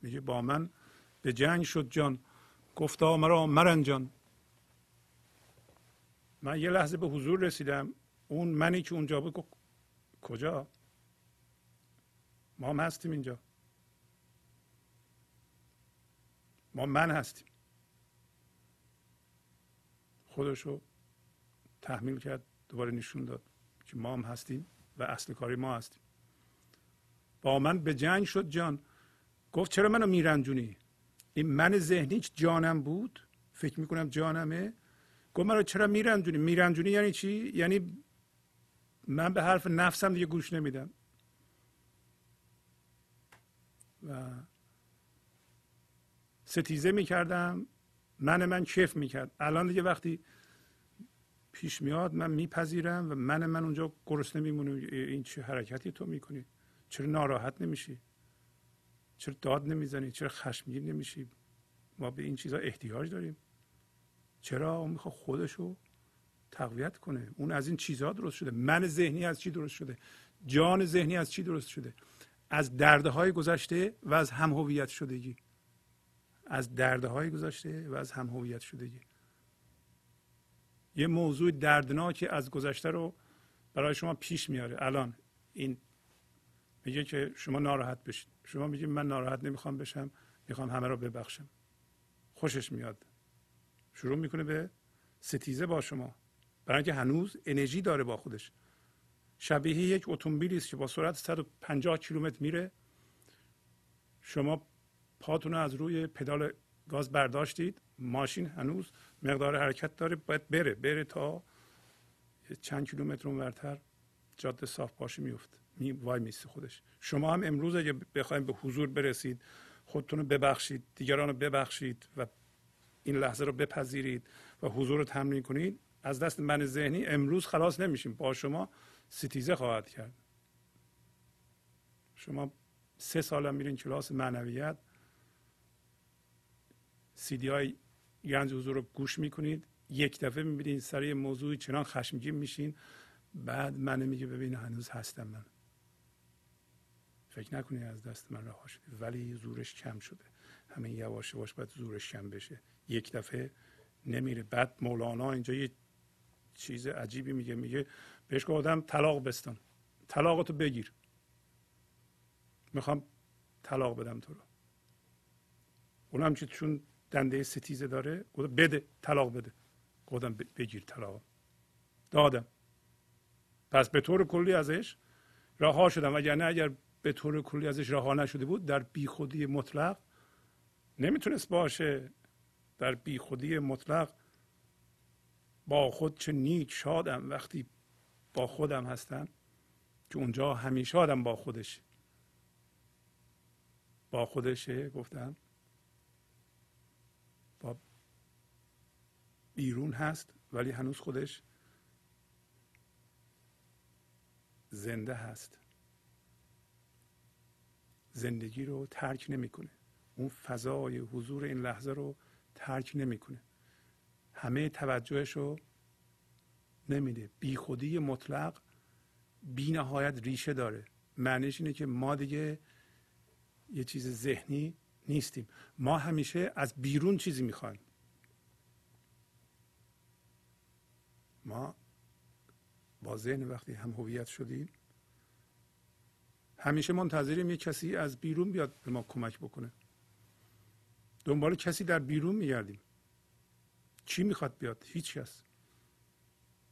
میگه با من به جنگ شد جان. گفتا مرا مرنجان. من یه لحظه به حضور رسیدم. اون منی که اونجا بود کجا؟ ما هم هستیم اینجا. ما من هستیم. خودشو تحمیل کرد دوباره نشون داد که ما هم هستیم و اصل کاری ما هستیم. با من به جنگ شد جان. گفت چرا منو میرنجونی؟ این من ذهنی جانم بود؟ فکر می‌کنم جانمه. گفت مرا چرا میرنجونی؟ میرنجونی یعنی چی؟ یعنی من به حرف نفسم دیگه گوش نمیدم. و ستیزه می‌کردم. من من کیف می‌کرد. الان دیگه وقتی پیش میاد من میپذیرم و من من اونجا گرسنه میمونه این چه حرکتی تو می‌کنی؟ چرا ناراحت نمیشی؟ چرا داد نمی‌زنی؟ چرا خشمگین نمیشی؟ ما به این چیزها احتیاج داریم. چرا اون می‌خواد خودشو تقویت کنه؟ اون از این چیزها درست شده. من ذهنی از چی درست شده؟ جان ذهنی از چی درست شده؟ از دردهای گذشته و از هم هویت شدگی. از دردهای گذشته و از هم هویت شدگی یه موضوع دردناکی از گذشته رو برای شما پیش میاره. الان این میگه که شما ناراحت بشید شما میگید من ناراحت نمی‌خوام بشم می‌خوام همه رو ببخشم. خوشش میاد. شروع می‌کنه به ستیزه با شما. برای اینکه هنوز انرژی داره با خودش. شبیه یک اتومبیلی است که با سرعت 150 کیلومتر میره. شما پاتون از روی پدال گاز برداشتید. ماشین هنوز مقدار حرکت داره. باید بره. بره تا چند کیلومتر اونورتر جاده صاف باشه میفته. می وای میسته خودش. شما هم امروز اگه بخواید به حضور برسید خودتون رو ببخشید دیگران رو ببخشید و این لحظه رو بپذیرید و حضور رو تمرین کنید از دست من ذهنی امروز خلاص نمیشیم. با شما ستیزه خواهد کرد. شما سه سال میرین کلاس معنویت. سیدی های گنج حضور رو گوش می‌کنید. یک دفعه می‌بینید سر موضوعی چنان خشمگین میشین. بعد من میگه ببین هنوز هستم من. فکر نکنید از دست من رها شده ولی زورش کم شده. همین یواش یواش باید زورش کم بشه. یک دفعه نمیره. بعد مولانا اینجا یه چیز عجیبی میگه. میگه بهش آدم طلاق بستان. طلاقتو بگیر. می‌خوام طلاق بدم تو رو. اونم چون دنده ستیزه داره بده طلاق بده گفتم بگیر طلاق دادم پس به طور کلی ازش رها شدم اگر نه اگر به طور کلی ازش رها نشده بود در بیخودی مطلق نمی‌تونست باشه در بیخودی مطلق با خود چه نیک شادم وقتی با خودم هستم که اونجا همیشه آدم با خودش با خودشه گفتم بیرون هست ولی هنوز خودش زنده هست. زندگی رو ترک نمی‌کنه. اون فضای حضور این لحظه رو ترک نمی‌کنه. همه توجهش رو نمیده. بیخودی مطلق بی نهایت ریشه داره. معنیش اینه که ما دیگه یه چیز ذهنی نیستیم. ما همیشه از بیرون چیزی می‌خوایم. ما با ذهن وقتی هم هویت شدیم همیشه منتظریم یه کسی از بیرون بیاد به ما کمک بکنه. دنبال کسی در بیرون میگردیم. چی می‌خواد بیاد؟ هیچ کس.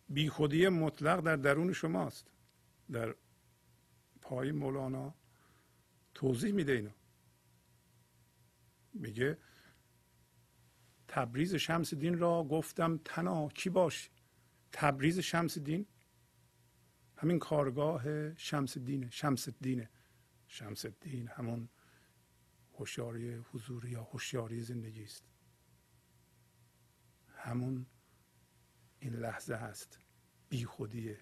بیخودی مطلق در درون شماست. در پای مولانا توضیح میده اینو. میگه تبریز شمس دین را گفتم تنا کی باش؟ تبریز شمس دین همین کارگاه شمس دینه شمس دینه شمس دین همون هوشیاری حضوری یا هوشیاری زندگی است. همون این لحظه هست. بی خودیه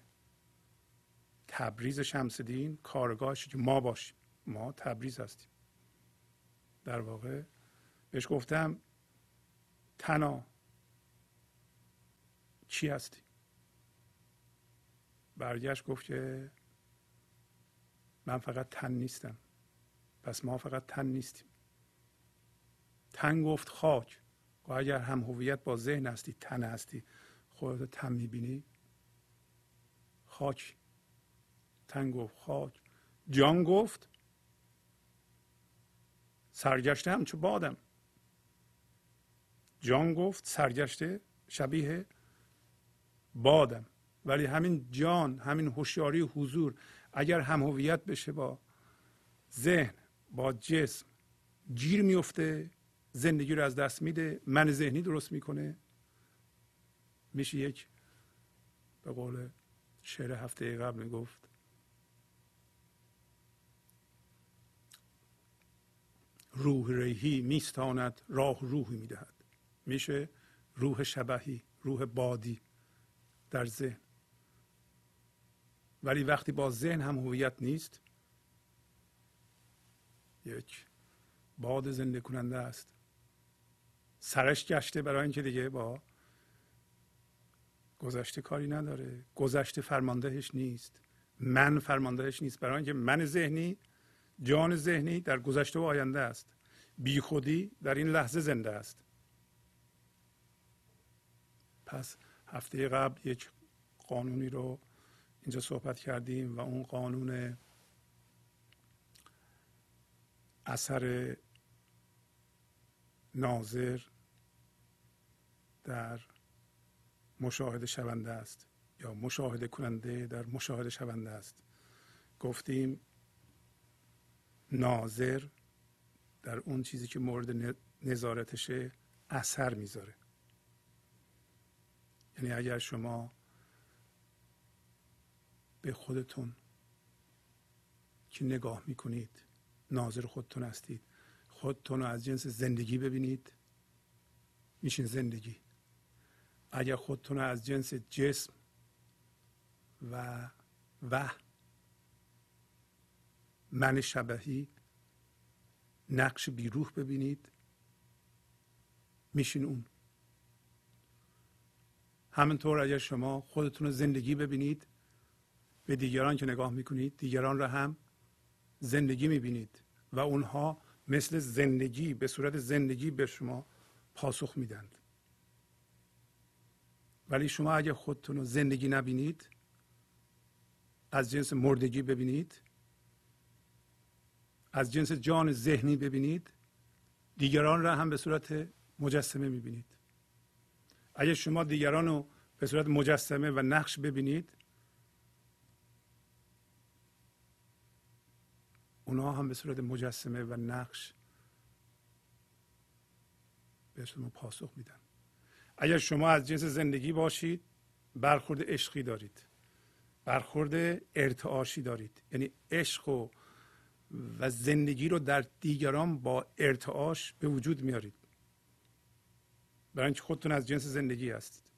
تبریز شمس دین کارگاهش که ما باشیم. ما تبریز هستیم. در واقع بهش گفتم تنا چی هستی؟ برگشت گفت که من فقط تن نیستم. پس ما فقط تن نیستیم. تن گفت خاک. و اگر هم هویت با ذهن هستی تن هستی خودت تن می‌بینی؟ خاک. تن گفت خاک. جان گفت سرگشته هم چه بادم. جان گفت سرگشته شبیه بادم. ولی همین جان همین هوشیاری حضور اگر هم هویت بشه با ذهن با جسم گیر میفته زندگی رو از دست میده من ذهنی درست می‌کنه میشه یک به قول شعر هفته قبل می‌گفت روح ریحی میستاند راه روحی می‌دهد. میشه روح شبهی روح بادی در ذهن. ولی وقتی با ذهن هم هویت نیست یک باد زنده کننده است. سرش گشته برای اینکه دیگه با گذشته کاری نداره. گذشته فرماندهش نیست. من فرماندهش نیست. برای اینکه من ذهنی جان ذهنی در گذشته و آینده است. بی خودی در این لحظه زنده است. پس هفته قبل یک قانونی رو اینجا صحبت کردیم و اون قانون اثر ناظر در مشاهده شونده است یا مشاهده کننده در مشاهده شونده است. گفتیم ناظر در اون چیزی که مورد نظارتشه اثر می‌ذاره. یعنی اگر شما به خودتون که نگاه می‌کنید ناظر خودتون هستید. خودتون رو از جنس زندگی ببینید. میشین زندگی. اگر خودتون از جنس جسم و و من شبهی نقش بیروح ببینید میشین اون. همینطور اگر شما خودتون رو زندگی ببینید به دیگران که نگاه می‌کنید دیگران را هم زندگی می‌بینید و اونها مثل زندگی به صورت زندگی به شما پاسخ میدند ولی شما اگر خودتون رو زندگی نبینید از جنس مردگی ببینید از جنس جان ذهنی ببینید دیگران را هم به صورت مجسمه می‌بینید. اگر شما دیگران رو به صورت مجسمه و نقش ببینید اونها هم به صورت مجسمه و نقش به شما پاسخ میدن. اگر شما از جنس زندگی باشید برخورد عشقی دارید. برخورد ارتعاشی دارید. یعنی عشق و و زندگی رو در دیگران با ارتعاش به وجود میارید. برای اینکه خودتون از جنس زندگی هستید.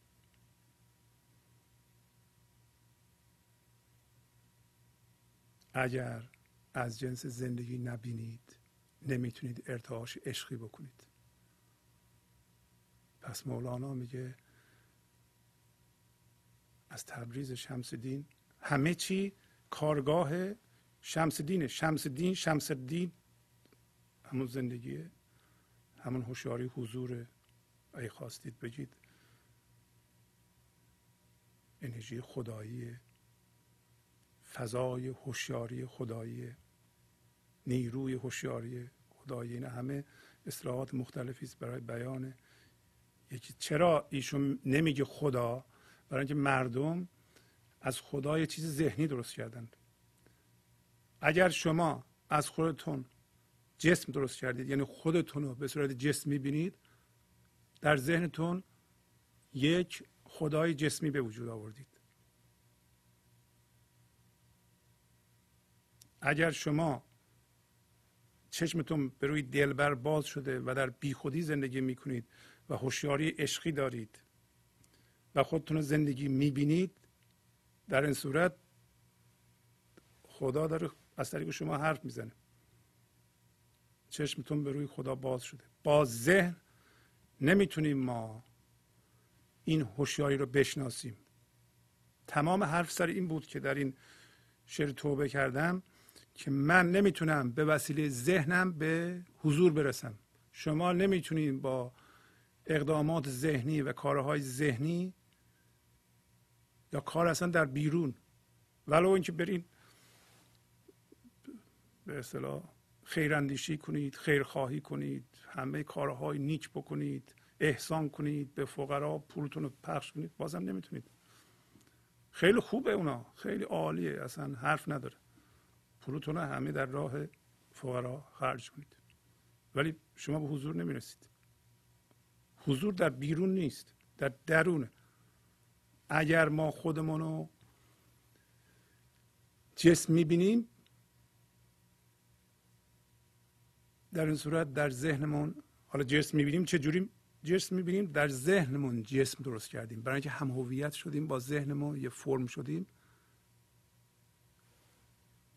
اگر از جنس زندگی نبینید نمی‌تونید ارتعاش عشقی بکنید. پس مولانا میگه از تبریز شمس دین همه چی کارگاه شمس دینه شمس دین شمس دین همون زندگیه همون هوشیاری حضور. ای خواستید بگید انرژی خدایی. فضای هوشیاری خدایی نیروی هوشیاری خدایی این همه اصلاحات مختلفی است برای بیان. یکی چرا ایشون نمیگه خدا؟ برای اینکه مردم از خدا یه چیز ذهنی درست کردند. اگر شما از خودتون جسم درست کردید یعنی خودتون رو به صورت جسم می‌بینید در ذهنتون یک خدای جسمی به وجود آوردید. اگر شما چشمتون به روی دلبر باز شده و در بیخودی زندگی می‌کنید و هوشیاری عشقی دارید و خودتون رو زندگی می‌بینید در این صورت خدا داره از طریق شما حرف می‌زنه. چشمتون به روی خدا باز شده. با ذهن نمی‌تونیم ما این هوشیاری رو بشناسیم. تمام حرف سر این بود که در این شعر توبه کردم. که من نمی‌تونم به وسیله ذهنم به حضور برسم. شما نمی‌تونید با اقدامات ذهنی و کارهای ذهنی یا کار اصلا در بیرون. ولو اینکه برین به اصطلاح خیراندیشی کنید خیرخواهی کنید همه کارهای نیک بکنید احسان کنید به فقرا پولتون رو پخش کنید بازم نمی‌تونید. خیلی خوبه اونا خیلی عالیه اصلا حرف نداره. پولتون همه در راه فقرا خرج کنید. ولی شما به حضور نمی‌رسید. حضور در بیرون نیست در درونه. اگر ما خودمون رو جسم می‌بینیم در این صورت در ذهنمون حالا جسم می‌بینیم چه جوری؟ جسم می‌بینیم در ذهنمون جسم درست کردیم. برای اینکه هم هویت شدیم با ذهنمون یه فرم شدیم.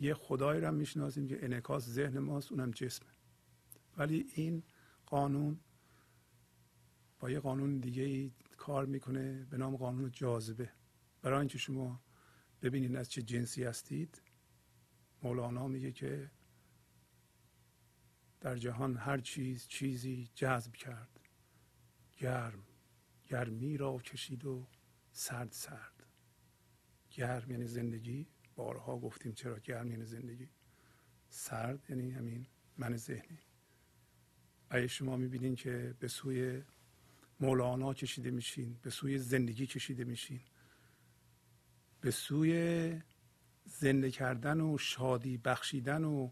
یه خدایی هم می‌شناسیم که انعکاس ذهن ماست اونم جسمه. ولی این قانون با یه قانون دیگه ای کار می‌کنه به نام قانون جاذبه. برای اینکه شما ببینید از چه جنسی هستید مولانا میگه که در جهان هر چیز چیزی جذب کرد. گرم گرمی را کشید و سرد سرد. گرم یعنی زندگی. بارها گفتیم چرا گرم یعنی زندگی. سرد یعنی همین من ذهنی. اگه شما می‌بینین که به سوی مولانا کشیده میشین به سوی زندگی کشیده میشین به سوی زنده کردن و شادی بخشیدن و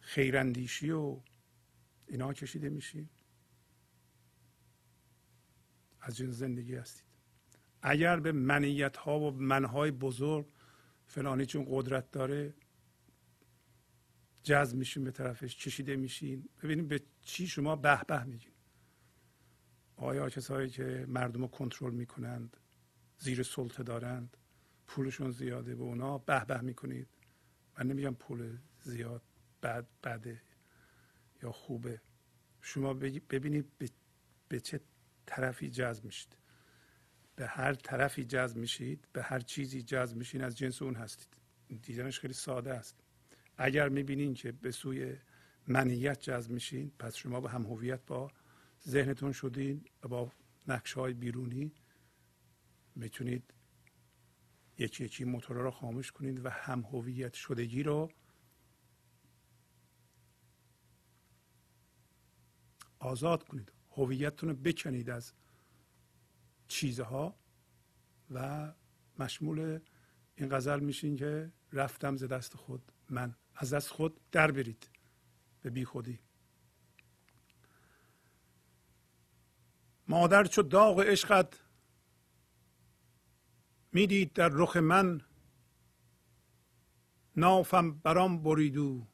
خیراندیشی و اینا کشیده میشین. از جنس زندگی هستید. اگر به منیت ها و منهای بزرگ فلانی چون قدرت داره جذب میشین به طرفش کشیده میشین ببینید به چی شما به به میگین. آیا کسایی که مردم رو کنترل می‌کنند زیر سلطه دارند پولشون زیاده به اونا به به می‌کنید؟ من نمیگم پول زیاد بد بده یا خوبه. شما ببینید به چه طرفی جذب میشید. به هر طرفی جذب میشید به هر چیزی جذب میشین از جنس اون هستید. دیدنش خیلی ساده است. اگر می‌بینین که به سوی منیت جذب میشین پس شما به هم هویت با ذهنتون شدین با نقش های بیرونی می‌تونید یکی یکی موتور رو خاموش کنید و هم هویت شدگی رو آزاد کنید. هویتتون رو بکنید از چیزها و مشمول این غزل میشین که رفتم ز دست خود من. از دست خود در برید به بی خودی. مادر چو داغ عشقت می‌دید در رخ من نافم برام بریدو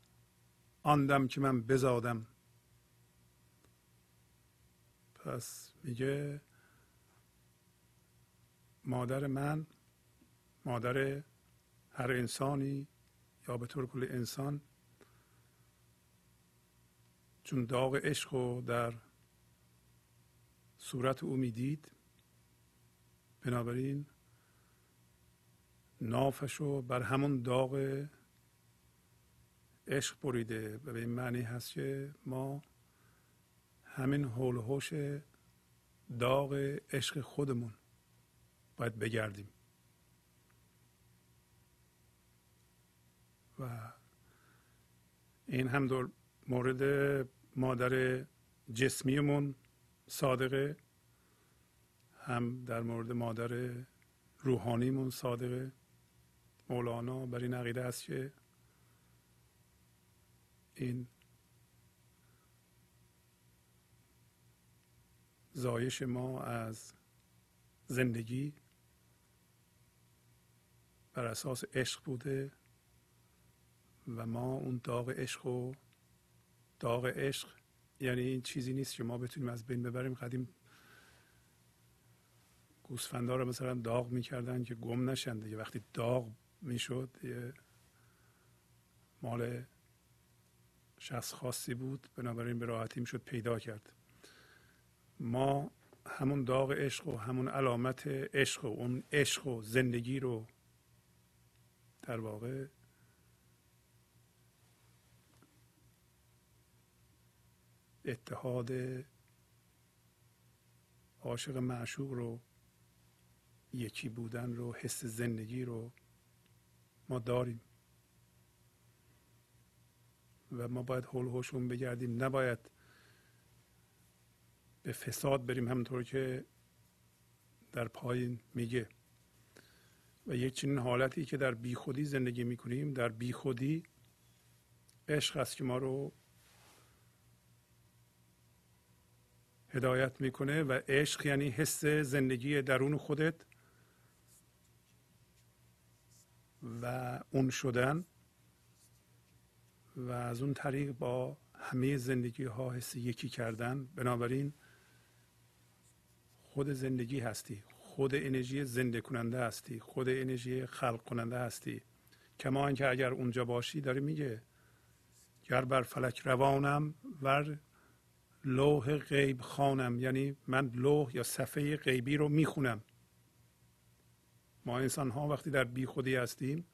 آندم که من بزادم. پس میگه مادر من مادر هر انسانی یا به طور کل انسان چون داغ عشق رو در صورت او می‌دید بنابراین نافش رو بر همون داغ عشق بریده. و به این معنی هست که ما همین حول هوش داغ عشق خودمون. باید بگردیم. و این هم در مورد مادر جسمیمون صادقه هم در مورد مادر روحانیمون صادقه. مولانا بر این عقیده است که این زایش ما از زندگی بر اساس عشق بوده و ما اون داغ عشق و داغ عشق یعنی این چیزی نیست که ما بتونیم از بین ببریم. قدیم گوسفندا رو مثلا داغ می‌کردن که گم نشن دیگه. وقتی داغ می‌شد یه مال شخص خاصی بود بنابراین به راحتی می‌شد پیدا کرد. ما همون داغ عشق و همون علامت عشق و اون عشق و زندگی رو در واقع اتحاد عاشق معشوق رو یکی بودن رو حس زندگی رو ما داریم. و ما باید هول هوشون بگردیم. نباید به فساد بریم همونطور که در پایین میگه. و یک چنین حالتی که در بیخودی زندگی می‌کنیم در بیخودی عشق است که ما رو هدایت می‌کنه و عشق یعنی حس زندگی درون خودت و اون شدن و از اون طریق با همه زندگی ها حس یکی کردن. بنابراین خود زندگی هستی. خود انرژی زنده کننده هستی خود انرژی خلق کننده هستی. کما اینکه اگر اونجا باشی داره میگه گر بر فلک روانم ور لوح غیب خانم یعنی من لوح یا صفحه غیبی رو می‌خونم. ما انسان ها وقتی در بی خودی هستیم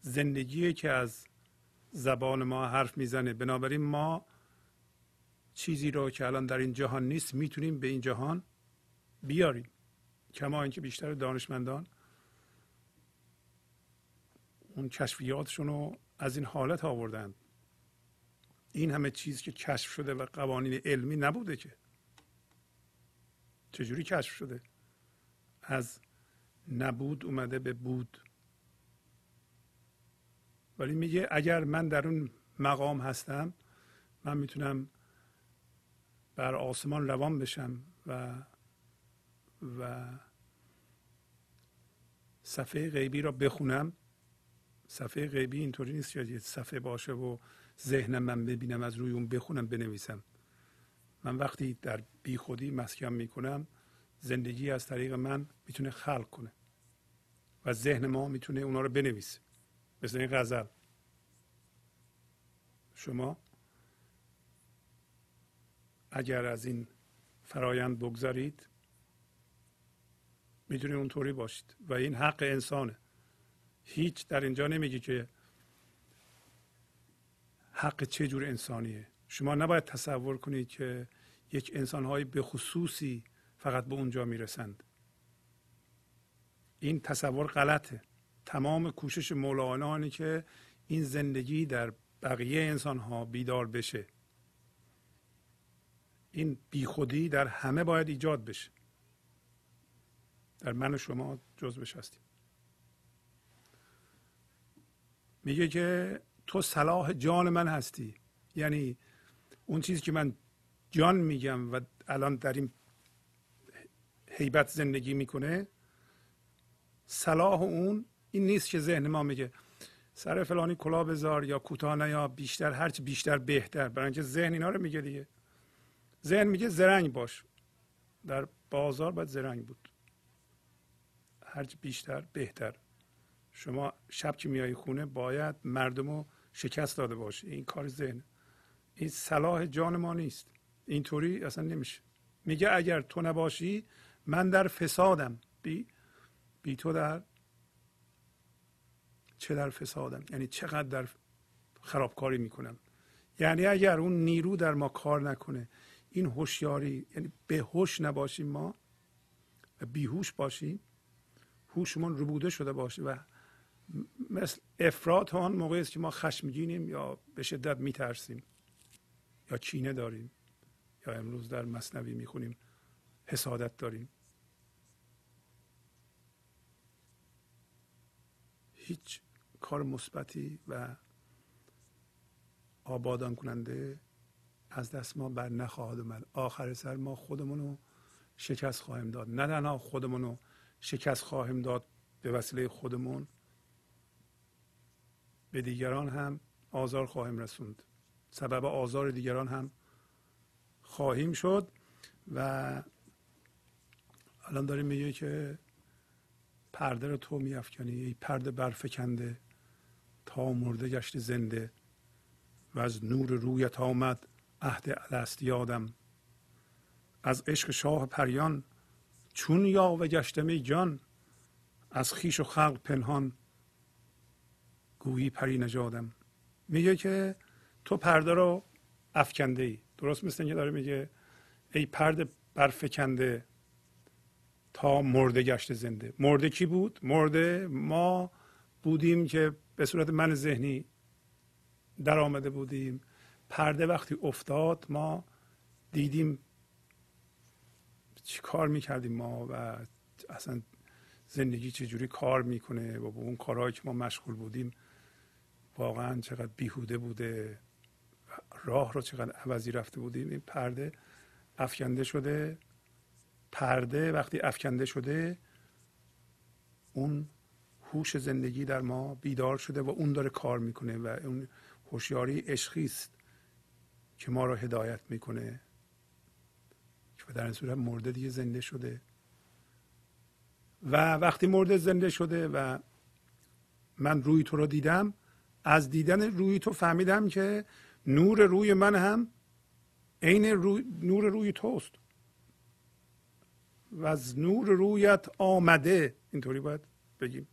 زندگی که از زبان ما حرف می‌زنه. بنابراین ما چیزی رو که الان در این جهان نیست می‌تونیم به این جهان بیاریم. کما اینکه بیشتر دانشمندان اون کشفیاتشون رو از این حالت آوردند این همه چیز که کشف شده و قوانین علمی نبوده که. چجوری کشف شده؟ از نبود اومده به بود. ولی میگه اگر من در اون مقام هستم من می‌تونم بر آسمان روان بشم و و صفحه غیبی را بخونم. صفحه غیبی اینطوری نیست که صفحه باشه و ذهنم من ببینم از روی اون بخونم بنویسم. من وقتی در بی خودی مسکن می‌کنم زندگی از طریق من می‌تونه خلق کنه و ذهن ما می‌تونه اونا رو بنویسه. مثل این غزل. شما اگر از این فرایند بگذارید می‌تونید اونطوری باشید. و این حق انسانه. هیچ در اینجا نمیگه که حق چه جور انسانیه. شما نباید تصور کنید که یک انسانهای به خصوصی فقط به اونجا می‌رسند. این تصور غلطه. تمام کوشش مولانا که این زندگی در بقیه انسان ها بیدار بشه. این بیخودی در همه باید ایجاد بشه. در من و شما جزبش هستیم میگه که تو صلاح جان من هستی. یعنی اون چیزی که من جان میگم و الان در این حیبت زندگی می‌کنه صلاح اون این نیست که ذهن ما میگه سر فلانی کلا بذار یا کوتاه یا بیشتر هرچی بیشتر بهتر. برای اینکه ذهن اینا رو میگه دیگه. ذهن میگه زرنگ باش. در بازار باید زرنگ بود. هرچی بیشتر بهتر. شما شب که میای خونه باید مردم رو شکست داده باشی. این کار ذهن این صلاح جان ما نیست. اینطوری اصلا نمیشه. میگه اگر تو نباشی من در فسادم. بی, بی تو در چه در فسادم؟ یعنی چقدر در خرابکاری می‌کنم؟ یعنی اگر اون نیرو در ما کار نکنه این هوشیاری یعنی به هوش نباشیم ما و بیهوش باشیم هوشمون ربوده شده باشه و مثل افراد آن موقعی است که ما خشمگینیم یا به شدت میترسیم یا کینه داریم یا امروز در مصنوی می‌خونیم حسادت داریم. هیچ کار مثبتی و آبادان کننده از دست ما بر نخواهد اومد. آخر سر ما خودمون رو شکست خواهیم داد. نه تنها خودمون رو شکست خواهیم داد به وسیله خودمون. به دیگران هم آزار خواهیم رسوند. سبب آزار دیگران هم خواهیم شد و الان داریم میگه که پرده رو تو میافکنی. ای پرده برفکنده تا مرده گشت زنده و از نور رویت آمد عهد الست یادم. از عشق شاه پریان چون یا و گشتم جان از خیش و خلق پنهان گویی پری نجادم میگه که تو پرده رو افکنده ای درست مثل اینکه داره میگه ای پرده برفکنده تا مرده گشت زنده. مرده کی بود؟ مرده ما بودیم که به صورت من ذهنی در آمده بودیم. پرده وقتی افتاد ما دیدیم چی کار می‌کردیم ما و اصلا زندگی چجوری کار می‌کنه و با اون کارهایی که ما مشغول بودیم واقعا چقدر بیهوده بوده راه رو چقدر عوضی رفته بودیم. این پرده افکنده شده پرده وقتی افکنده شده اون هوش زندگی در ما بیدار شده و اون داره کار می‌کنه و اون هوشیاری عشقی است که ما رو هدایت می‌کنه. و در این صورت مرده دیگه زنده شده. و وقتی مرده زنده شده و من روی تو رو دیدم از دیدن روی تو فهمیدم که نور روی من هم عین روی نور روی توست. و از نور رویت آمده. اینطوری باید بگیم.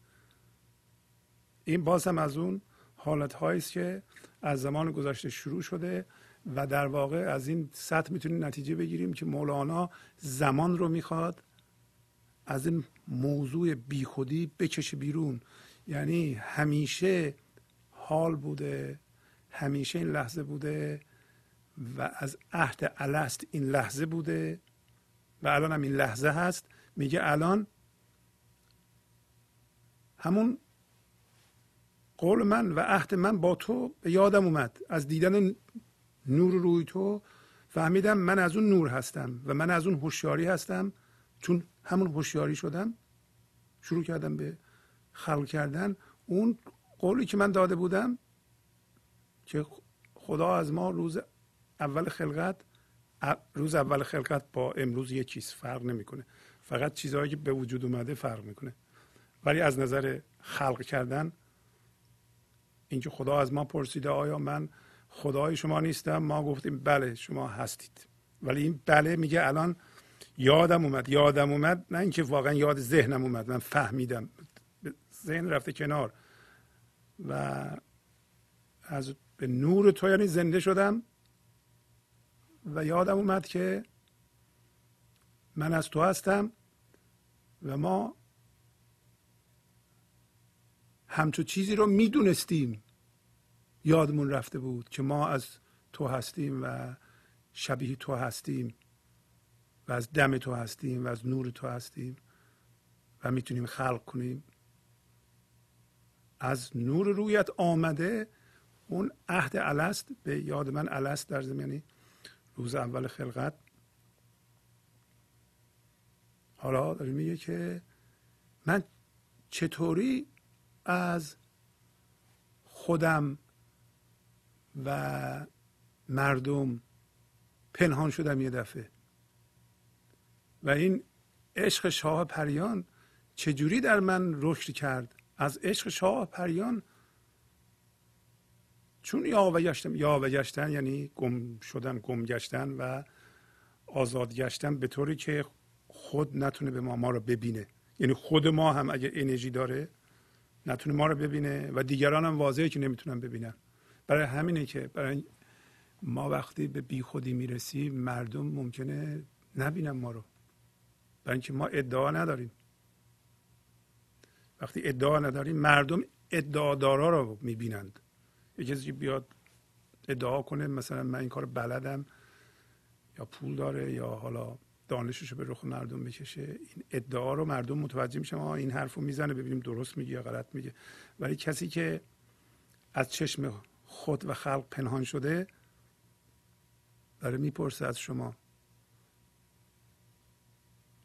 این باز هم از اون حالت است که از زمان گذشته شروع شده و در واقع از این سطح می‌تونیم نتیجه بگیریم که مولانا زمان رو می‌خواد از این موضوع بیخودی بکشه بیرون. یعنی همیشه حال بوده همیشه این لحظه بوده و از عهد الست این لحظه بوده و الان هم این لحظه هست. میگه الان همون قول من و عهد من با تو به یادم اومد. از دیدن نور روی تو فهمیدم من از اون نور هستم و من از اون هوشیاری هستم. چون همون هوشیاری شدم شروع کردم به خلق کردن. اون قولی که من داده بودم که خدا از ما روز اول خلقت روز اول خلقت با امروز یه چیز فرق نمی‌کنه. فقط چیزهایی که به وجود اومده فرق می‌کنه. ولی از نظر خلق کردن اینکه خدا از ما پرسیده آیا من خدای شما نیستم. ما گفتیم بله شما هستید. ولی این بله میگه الان یادم اومد. یادم اومد نه اینکه واقعا یاد ذهنم اومد. من فهمیدم. ذهن رفته کنار. و از به نور تو یعنی زنده شدم. و یادم اومد که من از تو هستم و ما همچو چیزی رو می‌دونستیم. یادمون رفته بود که ما از تو هستیم و شبیه تو هستیم و از دم تو هستیم و از نور تو هستیم و می‌تونیم خلق کنیم. از نور رویت آمده اون عهد الست به یاد من الست در زمینی روز اول خلقت. حالا داره میگه که من چطوری از خودم و مردم پنهان شدم یه دفعه. و این عشق شاه پریان چجوری در من رشد کرد؟ از عشق شاه پریان چون یاوه گشتم یاوه گشتن یعنی گم شدن گم گشتن و آزاد گشتن به طوری که خود نتونه به ما ما رو ببینه. یعنی خود ما هم اگه انرژی داره نتونه ما رو ببینه و دیگران هم واضحه که نمی‌تونن ببینن. برای همینه که برای ما وقتی به بیخودی می‌رسیم مردم ممکنه نبینن ما رو. برای اینکه ما ادعا نداریم. وقتی ادعا نداریم مردم ادعادارا رو می‌بینند. یه کسی بیاد ادعا کنه مثلا من این کار بلدم یا پول داره یا حالا دانشش رو به رخ مردم بکشه این ادعا رو مردم متوجه میشن آه این حرف رو می‌زنه ببینیم درست میگه یا غلط میگه. ولی کسی که از چشم خود و خلق پنهان شده داره می‌پرسه از شما.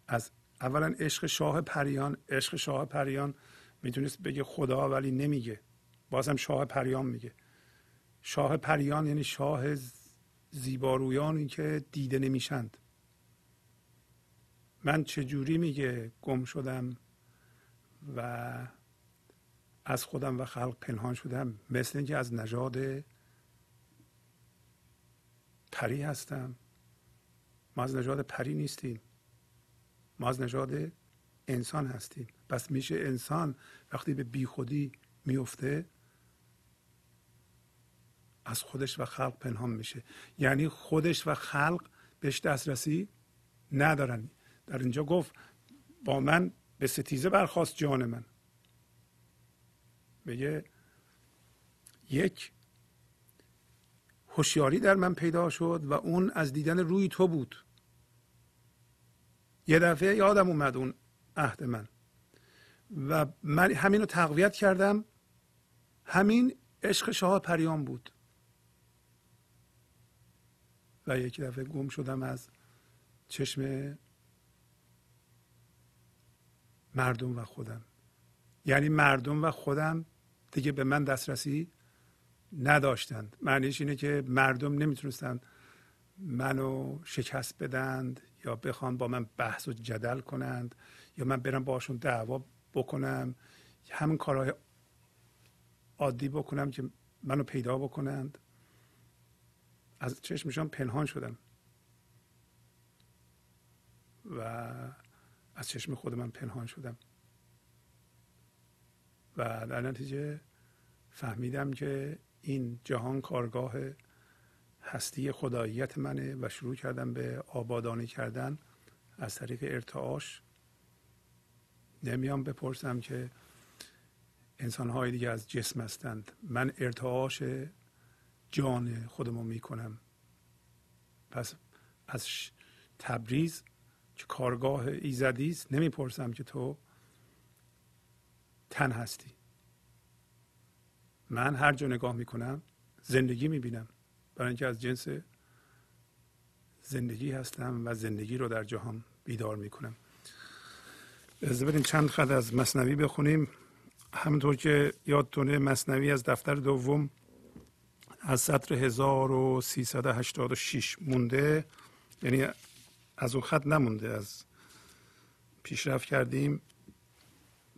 از اولا عشق شاه پریان عشق شاه پریان می‌تونست بگه خدا ولی نمیگه. بازم شاه پریان میگه. شاه پریان یعنی شاه زیبارویانی که دیده نمیشند. من چجوری میگه گم شدم و از خودم و خلق پنهان شدم. مثل اینکه از نژاد پری هستم. ما از نژاد پری نیستیم. ما از نژاد انسان هستیم. پس میشه انسان وقتی به بیخودی میفته از خودش و خلق پنهان میشه. یعنی خودش و خلق بهش دسترسی ندارن. در اینجا گفت با من به ستیزه برخواست جان من. بگه یک هوشیاری در من پیدا شد و اون از دیدن روی تو بود. یه دفعه یادم اومد اون عهد من. و من همین رو تقویت کردم. همین عشق شاه پریان بود. و یک دفعه گم شدم از چشم مردم و خودم. یعنی مردم و خودم دیگه به من دسترسی نداشتند. معنیش اینه که مردم نمی‌تونستند منو شکست بدند یا بخوان با من بحث و جدل کنند یا من برم باشون دعوا بکنم. همین کارهای عادی بکنم که منو پیدا بکنند. از چشمشان پنهان شدم. و از چشم خود من پنهان شدم. و در نتیجه فهمیدم که این جهان کارگاه هستی خداییت منه و شروع کردم به آبادانی کردن از طریق ارتعاش. نمیام بپرسم که انسان های دیگه از جسم هستند. من ارتعاش جان خودمو می‌کنم. پس از تبریز که کارگاه ایزدی است؟ نمی‌پرسم که تو تن هستی. من هر جا نگاه می‌کنم زندگی می‌بینم. برای اینکه از جنس زندگی هستم و زندگی رو در جهان بیدار می‌کنم. از بریم چند خط از مصنوی بخونیم. همونطور که یادتونه مصنوی از دفتر دوم از سطر 1386 مونده. یعنی از اون خط نمونده از پیشرفت کردیم.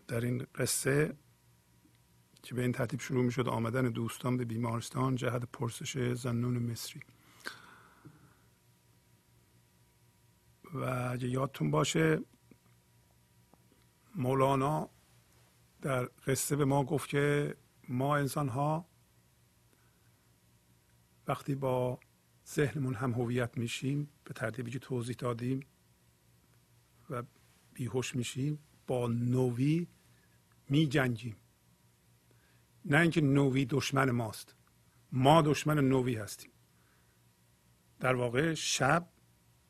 در این قصه که به این ترتیب شروع می شد آمدن دوستان به بیمارستان جهت پرسش زنون مصری. و اگه یادتون باشه مولانا در قصه به ما گفت که ما انسان ها وقتی با ذهنمون هم هویت میشیم به ترتیبی که توضیح دادیم و بیهوش میشیم با نوی می جنگیم نه اینکه نوی دشمن ماست. ما دشمن نوی هستیم. در واقع شب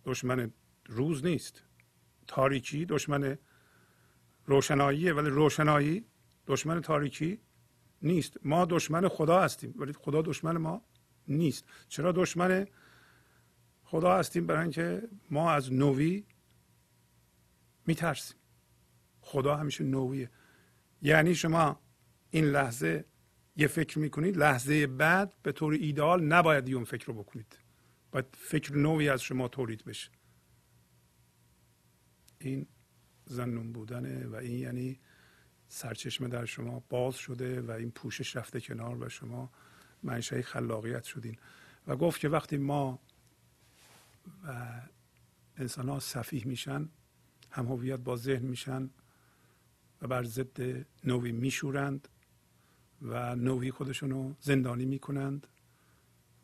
دشمن روز نیست. تاریکی دشمن روشناییه ولی روشنایی دشمن تاریکی نیست. ما دشمن خدا هستیم ولی خدا دشمن ما نیست. چرا دشمن خدا هستیم؟ برای اینکه ما از نوی میترسیم. خدا همیشه نویه. یعنی شما این لحظه یه فکر می‌کنید لحظه بعد به طور ایدال نباید اون فکر رو بکنید. باید فکر نوی از شما تولید بشه. این زنون بودنه و این یعنی سرچشمه در شما باز شده و این پوشش رفته کنار و شما منشأ خلاقیت شدین. و گفت که وقتی ما و انسان ها صفیح میشن هم هویت با ذهن میشن و بر ضد نوی میشورند و نوی خودشون رو زندانی می‌کنند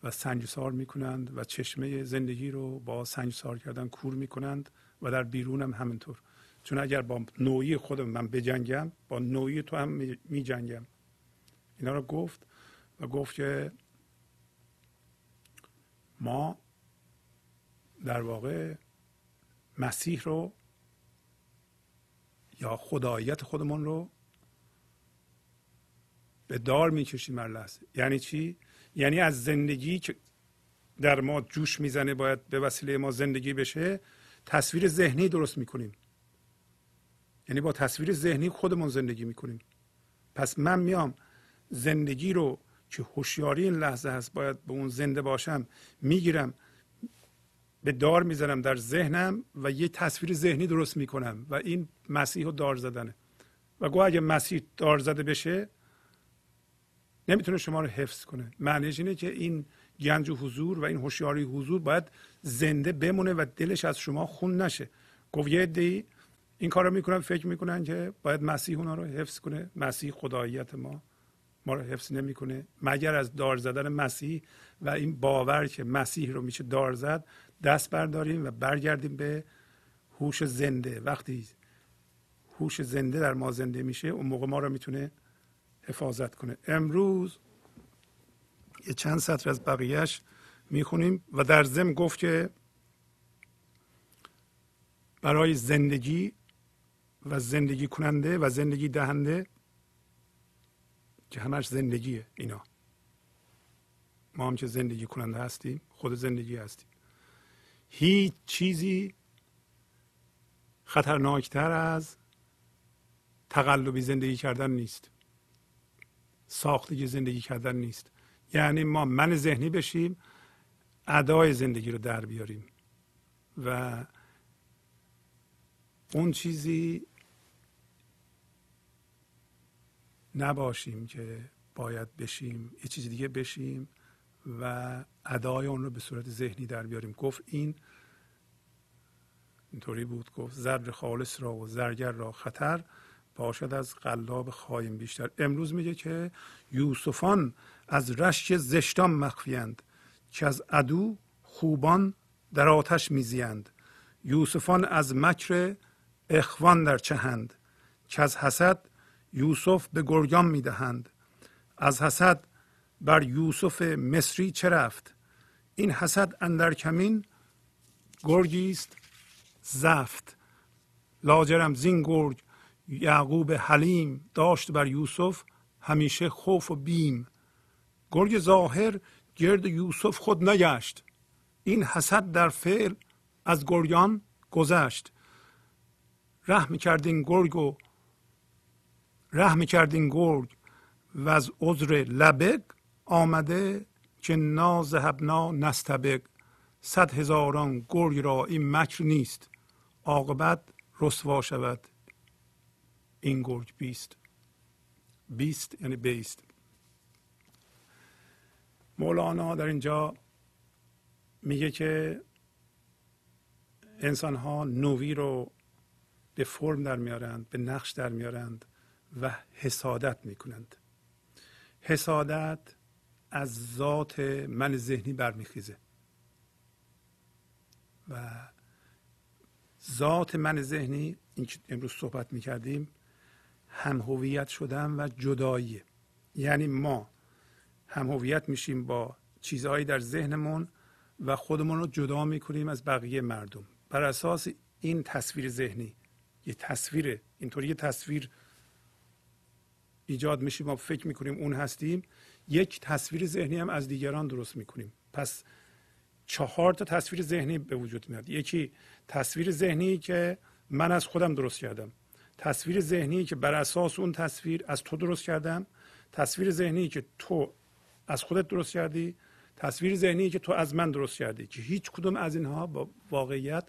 و سنگسار می‌کنند و چشمه زندگی رو با سنگسار کردن کور می‌کنند و در بیرون هم همینطور. چون اگر با نوعی خودم من بجنگم با نوعی تو هم می جنگم اینا رو گفت و گفت که ما در واقع مسیح رو یا خداییت خودمون رو به دار می‌کشیم هر لحظه. یعنی چی؟ یعنی از زندگی که در ما جوش می‌زنه باید به وسیله ما زندگی بشه تصویر ذهنی درست می‌کنیم. یعنی با تصویر ذهنی خودمون زندگی می‌کنیم. پس من میام زندگی رو که هوشیاری این لحظه هست باید به اون زنده باشم می‌گیرم. به دار می‌زنم در ذهنم و یه تصویر ذهنی درست می‌کنم و این مسیح رو دار زدنه. و گوه اگه مسیح دار زده بشه نمی‌تونه شما رو حفظ کنه. معنیش اینه که این گنج و حضور و این هوشیاری حضور باید زنده بمونه و دلش از شما خون نشه. گفت یه دی این کار رو می‌کنن فکر می‌کنن که باید مسیح اونا رو حفظ کنه. مسیح خداییت ما ما رو حفظ نمی‌کنه. مگر از دار زدن مسیح و این باور که مسیح رو میشه دار زد دست برداریم و برگردیم به هوش زنده. وقتی هوش زنده در ما زنده میشه اون موقع ما رو می‌تونه حفاظت کنه. امروز یه چند سطر از بقیهش می‌خونیم و در ضمن گفت که برای زندگی و زندگی کننده و زندگی دهنده که همش زندگیه اینا. ما هم که زندگی کننده هستیم خود زندگی هستیم. هیچ چیزی خطرناکتر از تقلبی زندگی کردن نیست. ساختگی زندگی کردن نیست. یعنی ما من ذهنی بشیم ادای زندگی رو در بیاریم. و اون چیزی نباشیم که باید بشیم یه چیز دیگه بشیم. و ادای اون رو به صورت ذهنی در بیاریم. گفت این اینطوری بود. گفت زر خالص را و زرگر را خطر باشد از قلاب خایم بیشتر. امروز میگه که یوسفان از رشک زشتان مخفیند که از عدو خوبان در آتش میزیند یوسفان از مکر اخوان در چهند که از حسد یوسف به گرگان می‌دهند. از حسد بر یوسف مصری چه رفت؟ این حسد اندر کمین گرگی است زفت. لاجرم زین گرگ یعقوب حلیم داشت بر یوسف همیشه خوف و بیم. گرگ ظاهر گرد یوسف خود نگشت. این حسد در فعل از گریان گذشت. رحم کردین گرگ و رحم کردین گرگ و از عذر لبگ آمده که نازهبنا نستبگ صد هزاران گرگ را این مکر نیست. عاقبت رسوا شود این گرگ بیست. بیست یعنی بیست. مولانا در اینجا میگه که انسان ها نوی رو به فرم در میارند به نقش در میارند و حسادت می‌کنند. حسادت از ذات من ذهنی برمیخیزه. و ذات من ذهنی این امروز صحبت می‌کردیم هم هویت شدن و جدایی. یعنی ما هم هویت میشیم با چیزهایی در ذهنمون و خودمون رو جدا می‌کنیم از بقیه مردم. بر اساس این تصویر ذهنی یه تصویر اینطوری یه تصویر ایجاد میشیم ما فکر می‌کنیم اون هستیم. یک تصویر ذهنی هم از دیگران درست می‌کنیم. پس چهار تا تصویر ذهنی به وجود میاد. یکی تصویر ذهنی که من از خودم درست کردم. تصویر ذهنی که بر اساس اون تصویر از تو درست کردم. تصویر ذهنی که تو از خودت درست کردی. تصویر ذهنی که تو از من درست کردی که هیچ کدوم از اینها با واقعیت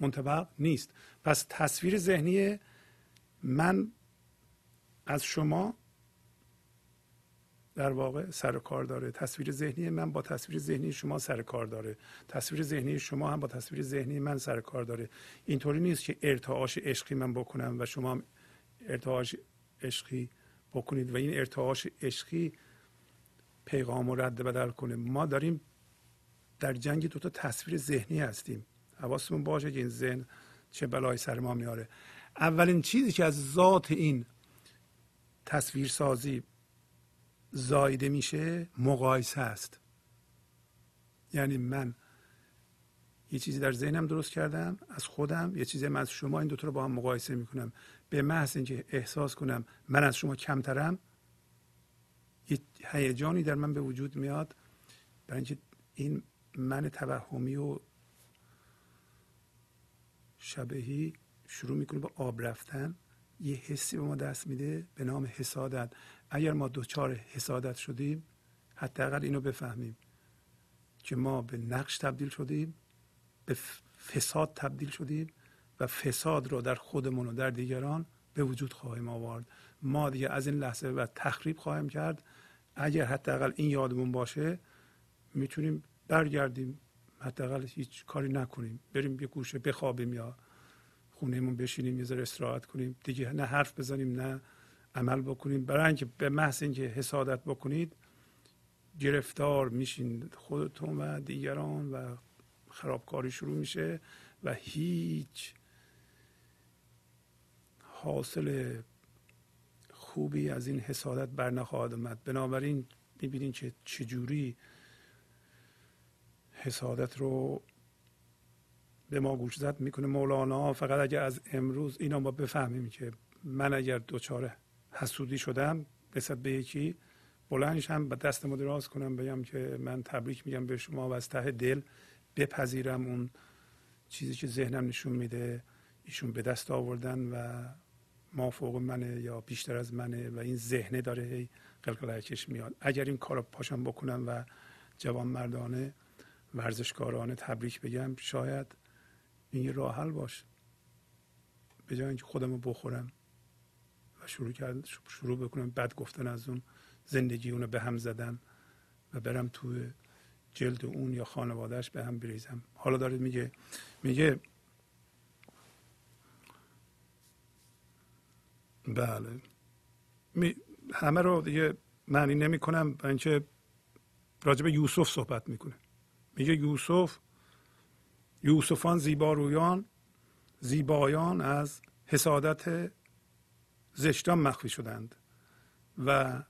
منطبق نیست. پس تصویر ذهنی من از شما در واقع سر کار داره. تصویر ذهنی من با تصویر ذهنی شما سر کار داره. تصویر ذهنی شما هم با تصویر ذهنی من سر کار داره. اینطوری نیست که ارتعاش عشقی من بکنم و شما هم ارتعاش عشقی بکنید و این ارتعاش عشقی پیغام و رد بدل کنه. ما داریم در جنگ دو تا تصویر ذهنی هستیم. حواسمون باشه که این ذهن چه بلای سر ما میاره. اولین چیزی که از ذات این تصویر سازی زایده میشه مقایسه است. یعنی من یه چیزی در ذهنم درست کردم از خودم یه چیزی من از شما این دوتا رو با هم مقایسه می‌کنم. به محض اینکه احساس کنم من از شما کمترم یه هیجانی در من به وجود میاد برای اینکه این من توهمی و شبهی شروع می‌کنه به آب رفتن. یه حسی به ما دست میده به نام حسادت. اگر ما دوچار حسادت شدیم حداقل اینو بفهمیم که ما به نقش تبدیل شدیم به فساد تبدیل شدیم و فساد رو در خودمون و در دیگران به وجود خواهیم آورد. ما دیگه از این لحظه و تخریب خواهیم کرد. اگر حداقل این یادمون باشه می‌تونیم برگردیم حداقل هیچ کاری نکنیم. بریم یه گوشه بخوابیم یا خونهمون بشینیم یه ذره استراحت کنیم. دیگه نه حرف بزنیم نه عمل بکنیم برای اینکه به محض اینکه حسادت بکنید گرفتار میشین خودتون و دیگران و خرابکاری شروع میشه و هیچ حاصل خوبی از این حسادت بر نخواهد آمد. بنابراین می‌بینین که چجوری حسادت رو به ما گوش زد می‌کنه. مولانا فقط اگر از امروز اینا ما بفهمیم که من اگر دچار حسودی شدم نسبت به یکی. بلندشم به دست ما دراز کنم بگم که من تبریک میگم به شما و از ته دل بپذیرم اون چیزی که ذهنم نشون میده. ایشون به دست آوردن و ما فوق منه یا بیشتر از منه و این ذهنه داره هی قلقلکش میاد. اگر این کار پاشم بکنم و جوان مردانه ورزشکارانه تبریک بگم شاید این راه حل باشه. به جای اینکه خودم بخورم. و شروع کرد شروع بکنم. بد گفتن از اون زندگی اونو به هم زدن و برم توی جلد اون یا خانوادهش به هم بریزم. حالا داره میگه میگه بله. می همه رو دیگه معنی نمی کنم برای اینکه راجب یوسف صحبت می‌کنه. میگه یوسف یوسفان زیبارویان زیبایان از حسادت زشتان مخفی شدند و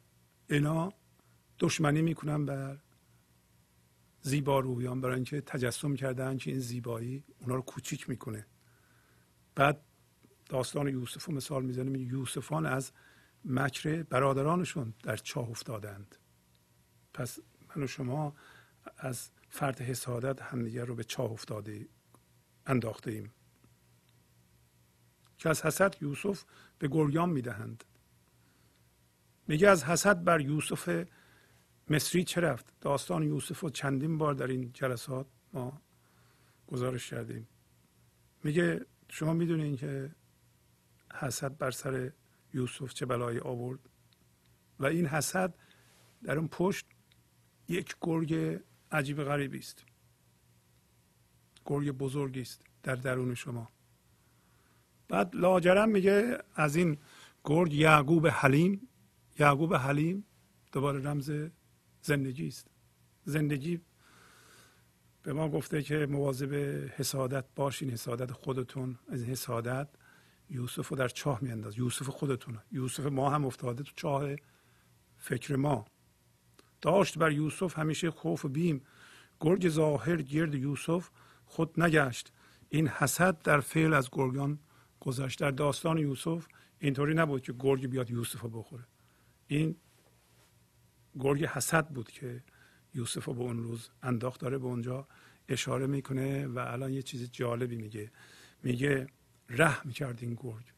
اینا دشمنی می‌کنن بر زیبارویان برای اینکه تجسم کردن که این زیبایی اونا رو کوچیک می‌کنه. بعد داستان یوسف رو مثال می‌زنه یوسفان از مکر برادرانشون در چاه افتادند. پس من و شما از فرد حسادت همدیگر رو به چاه افتاده انداخته ایم که از حسد یوسف به گریان می‌دهند. میگه از حسد بر یوسف مصری چه رفت؟ داستان یوسف رو چندین بار در این جلسات ما گزارش کردیم. میگه شما می‌دونین که حسد بر سر یوسف چه بلایی آورد؟ و این حسد در اون پشت یک گرگ عجیب غریبی است. گرگ بزرگی است در درون شما. بعد لاجرم میگه از این گرگ یعقوب حلیم. یعقوب حلیم دوباره رمز زندگی است. زندگی به ما گفته که مواظب حسادت باشین حسادت خودتون. از حسادت یوسف رو در چاه میانداز یوسف خودتون. یوسف ما هم افتاده تو چاه فکر ما. داشت بر یوسف همیشه خوف و بیم. گرگ ظاهر گرد یوسف خود نگشت. این حسد در فعل از گرگان گذشت در داستان یوسف اینطوری نبود که گرگ بیاد یوسف رو بخوره. این گرگ حسد بود که یوسف رو به اون روز انداخت داره به اونجا اشاره می‌کنه و الان یه چیز جالبی میگه. میگه ره می‌کرد این گرگ.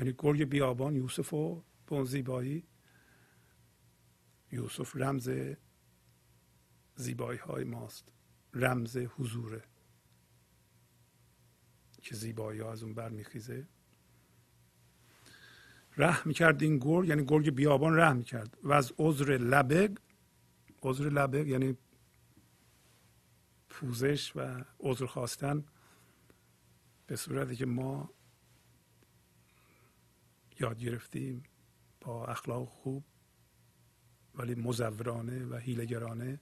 یعنی گرگ بیابان یوسف رو به اون زیبایی یوسف رمز زیبایی های ماست رمز حضوره. که زیبایی ها از اون برمیخیزه ره می‌کرد این گرگ یعنی گرگ بیابان ره می‌کرد. و از عذر لبگ عذر لبگ یعنی پوزش و عذر خواستن به صورتی که ما یاد گرفتیم با اخلاق خوب ولی مزورانه و هیلگرانه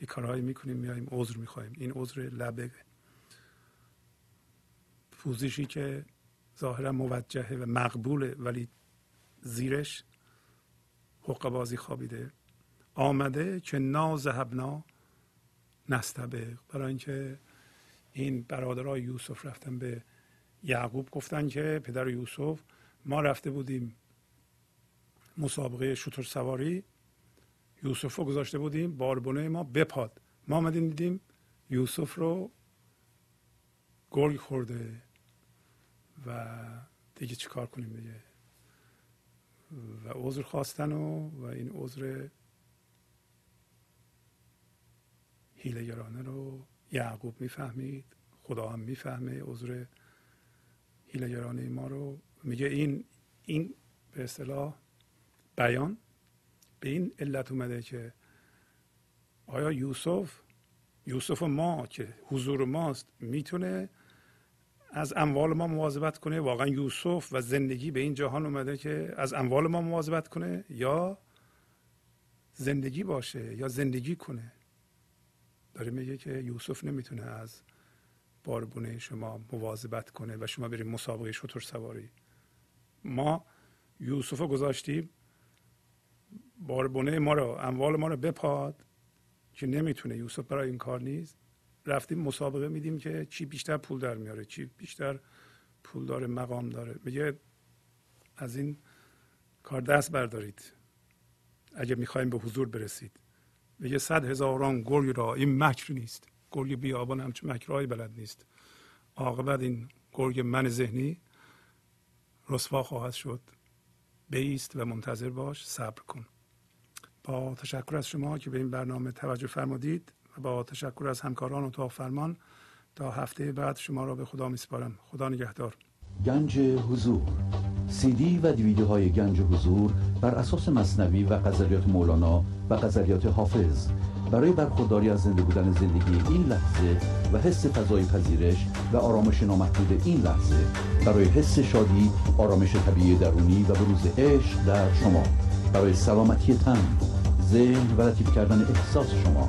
یه کارهایی می‌کنیم میایم عذر می‌خوایم. این عذر لبه پوزشی که ظاهرا موجهه و مقبوله ولی زیرش حق بازی خوابیده. آمده که ناز هبنا نستبه. برای اینکه این برادرای یوسف رفتن به یعقوب گفتن که پدر یوسف ما رفته بودیم مسابقه شطور سواری. یوسف رو گذاشته بودیم باربونه ما بپاد. ما آمدیم دیدیم یوسف رو گرگ خورده. و دیگه چیکار کنیم دیگه؟ و عذر خواستن و, و این عذر هیلگرانه رو یعقوب می‌فهمید خدا هم می‌فهمه عذر هیلگرانه ما رو. میگه این این به اصطلاح بیان به این علت اومده که آیا یوسف یوسف ما که حضور ماست می‌تونه از اموال ما مواظبت کنه. واقعا یوسف و زندگی به این جهان اومده که از اموال ما مواظبت کنه یا زندگی باشه یا زندگی کنه. داره میگه که یوسف نمی‌تونه از باربونه شما مواظبت کنه و شما بریم مسابقه شطور سواری. ما یوسف رو گذاشتیم. باربونه ما رو اموال ما رو بپاد که نمی‌تونه. یوسف برای این کار نیست. رفتیم مسابقه میدیم که چی بیشتر پول در میاره چی بیشتر پول داره مقام داره. میگه از این کار دست بردارید. اگه می‌خوایم به حضور برسید. میگه صد هزاران گرگ را این مکر نیست. گرگ بیابان همچون مکرهایی بلد نیست. عاقبت این گرگ من ذهنی رسوا خواهد شد. بیست و منتظر باش صبر کن. با تشکر از شما که به این برنامه توجه فرمودید. با تشکر از همکاران اتاق فرمان تا هفته بعد شما را به خدا میسپارم. خدا نگهدار. گنج حضور. سی دی و دیویدیو های گنج حضور بر اساس مصنوی و غزلیات مولانا و غزلیات حافظ. برای برخورداری از زنده بودن زندگی این لحظه و حس فضای پذیرش و آرامش نامحدود این لحظه برای حس شادی آرامش طبیعی درونی و بروز عشق در شما. برای سلامتی تن ذهن و لطیف کردن احساس شما.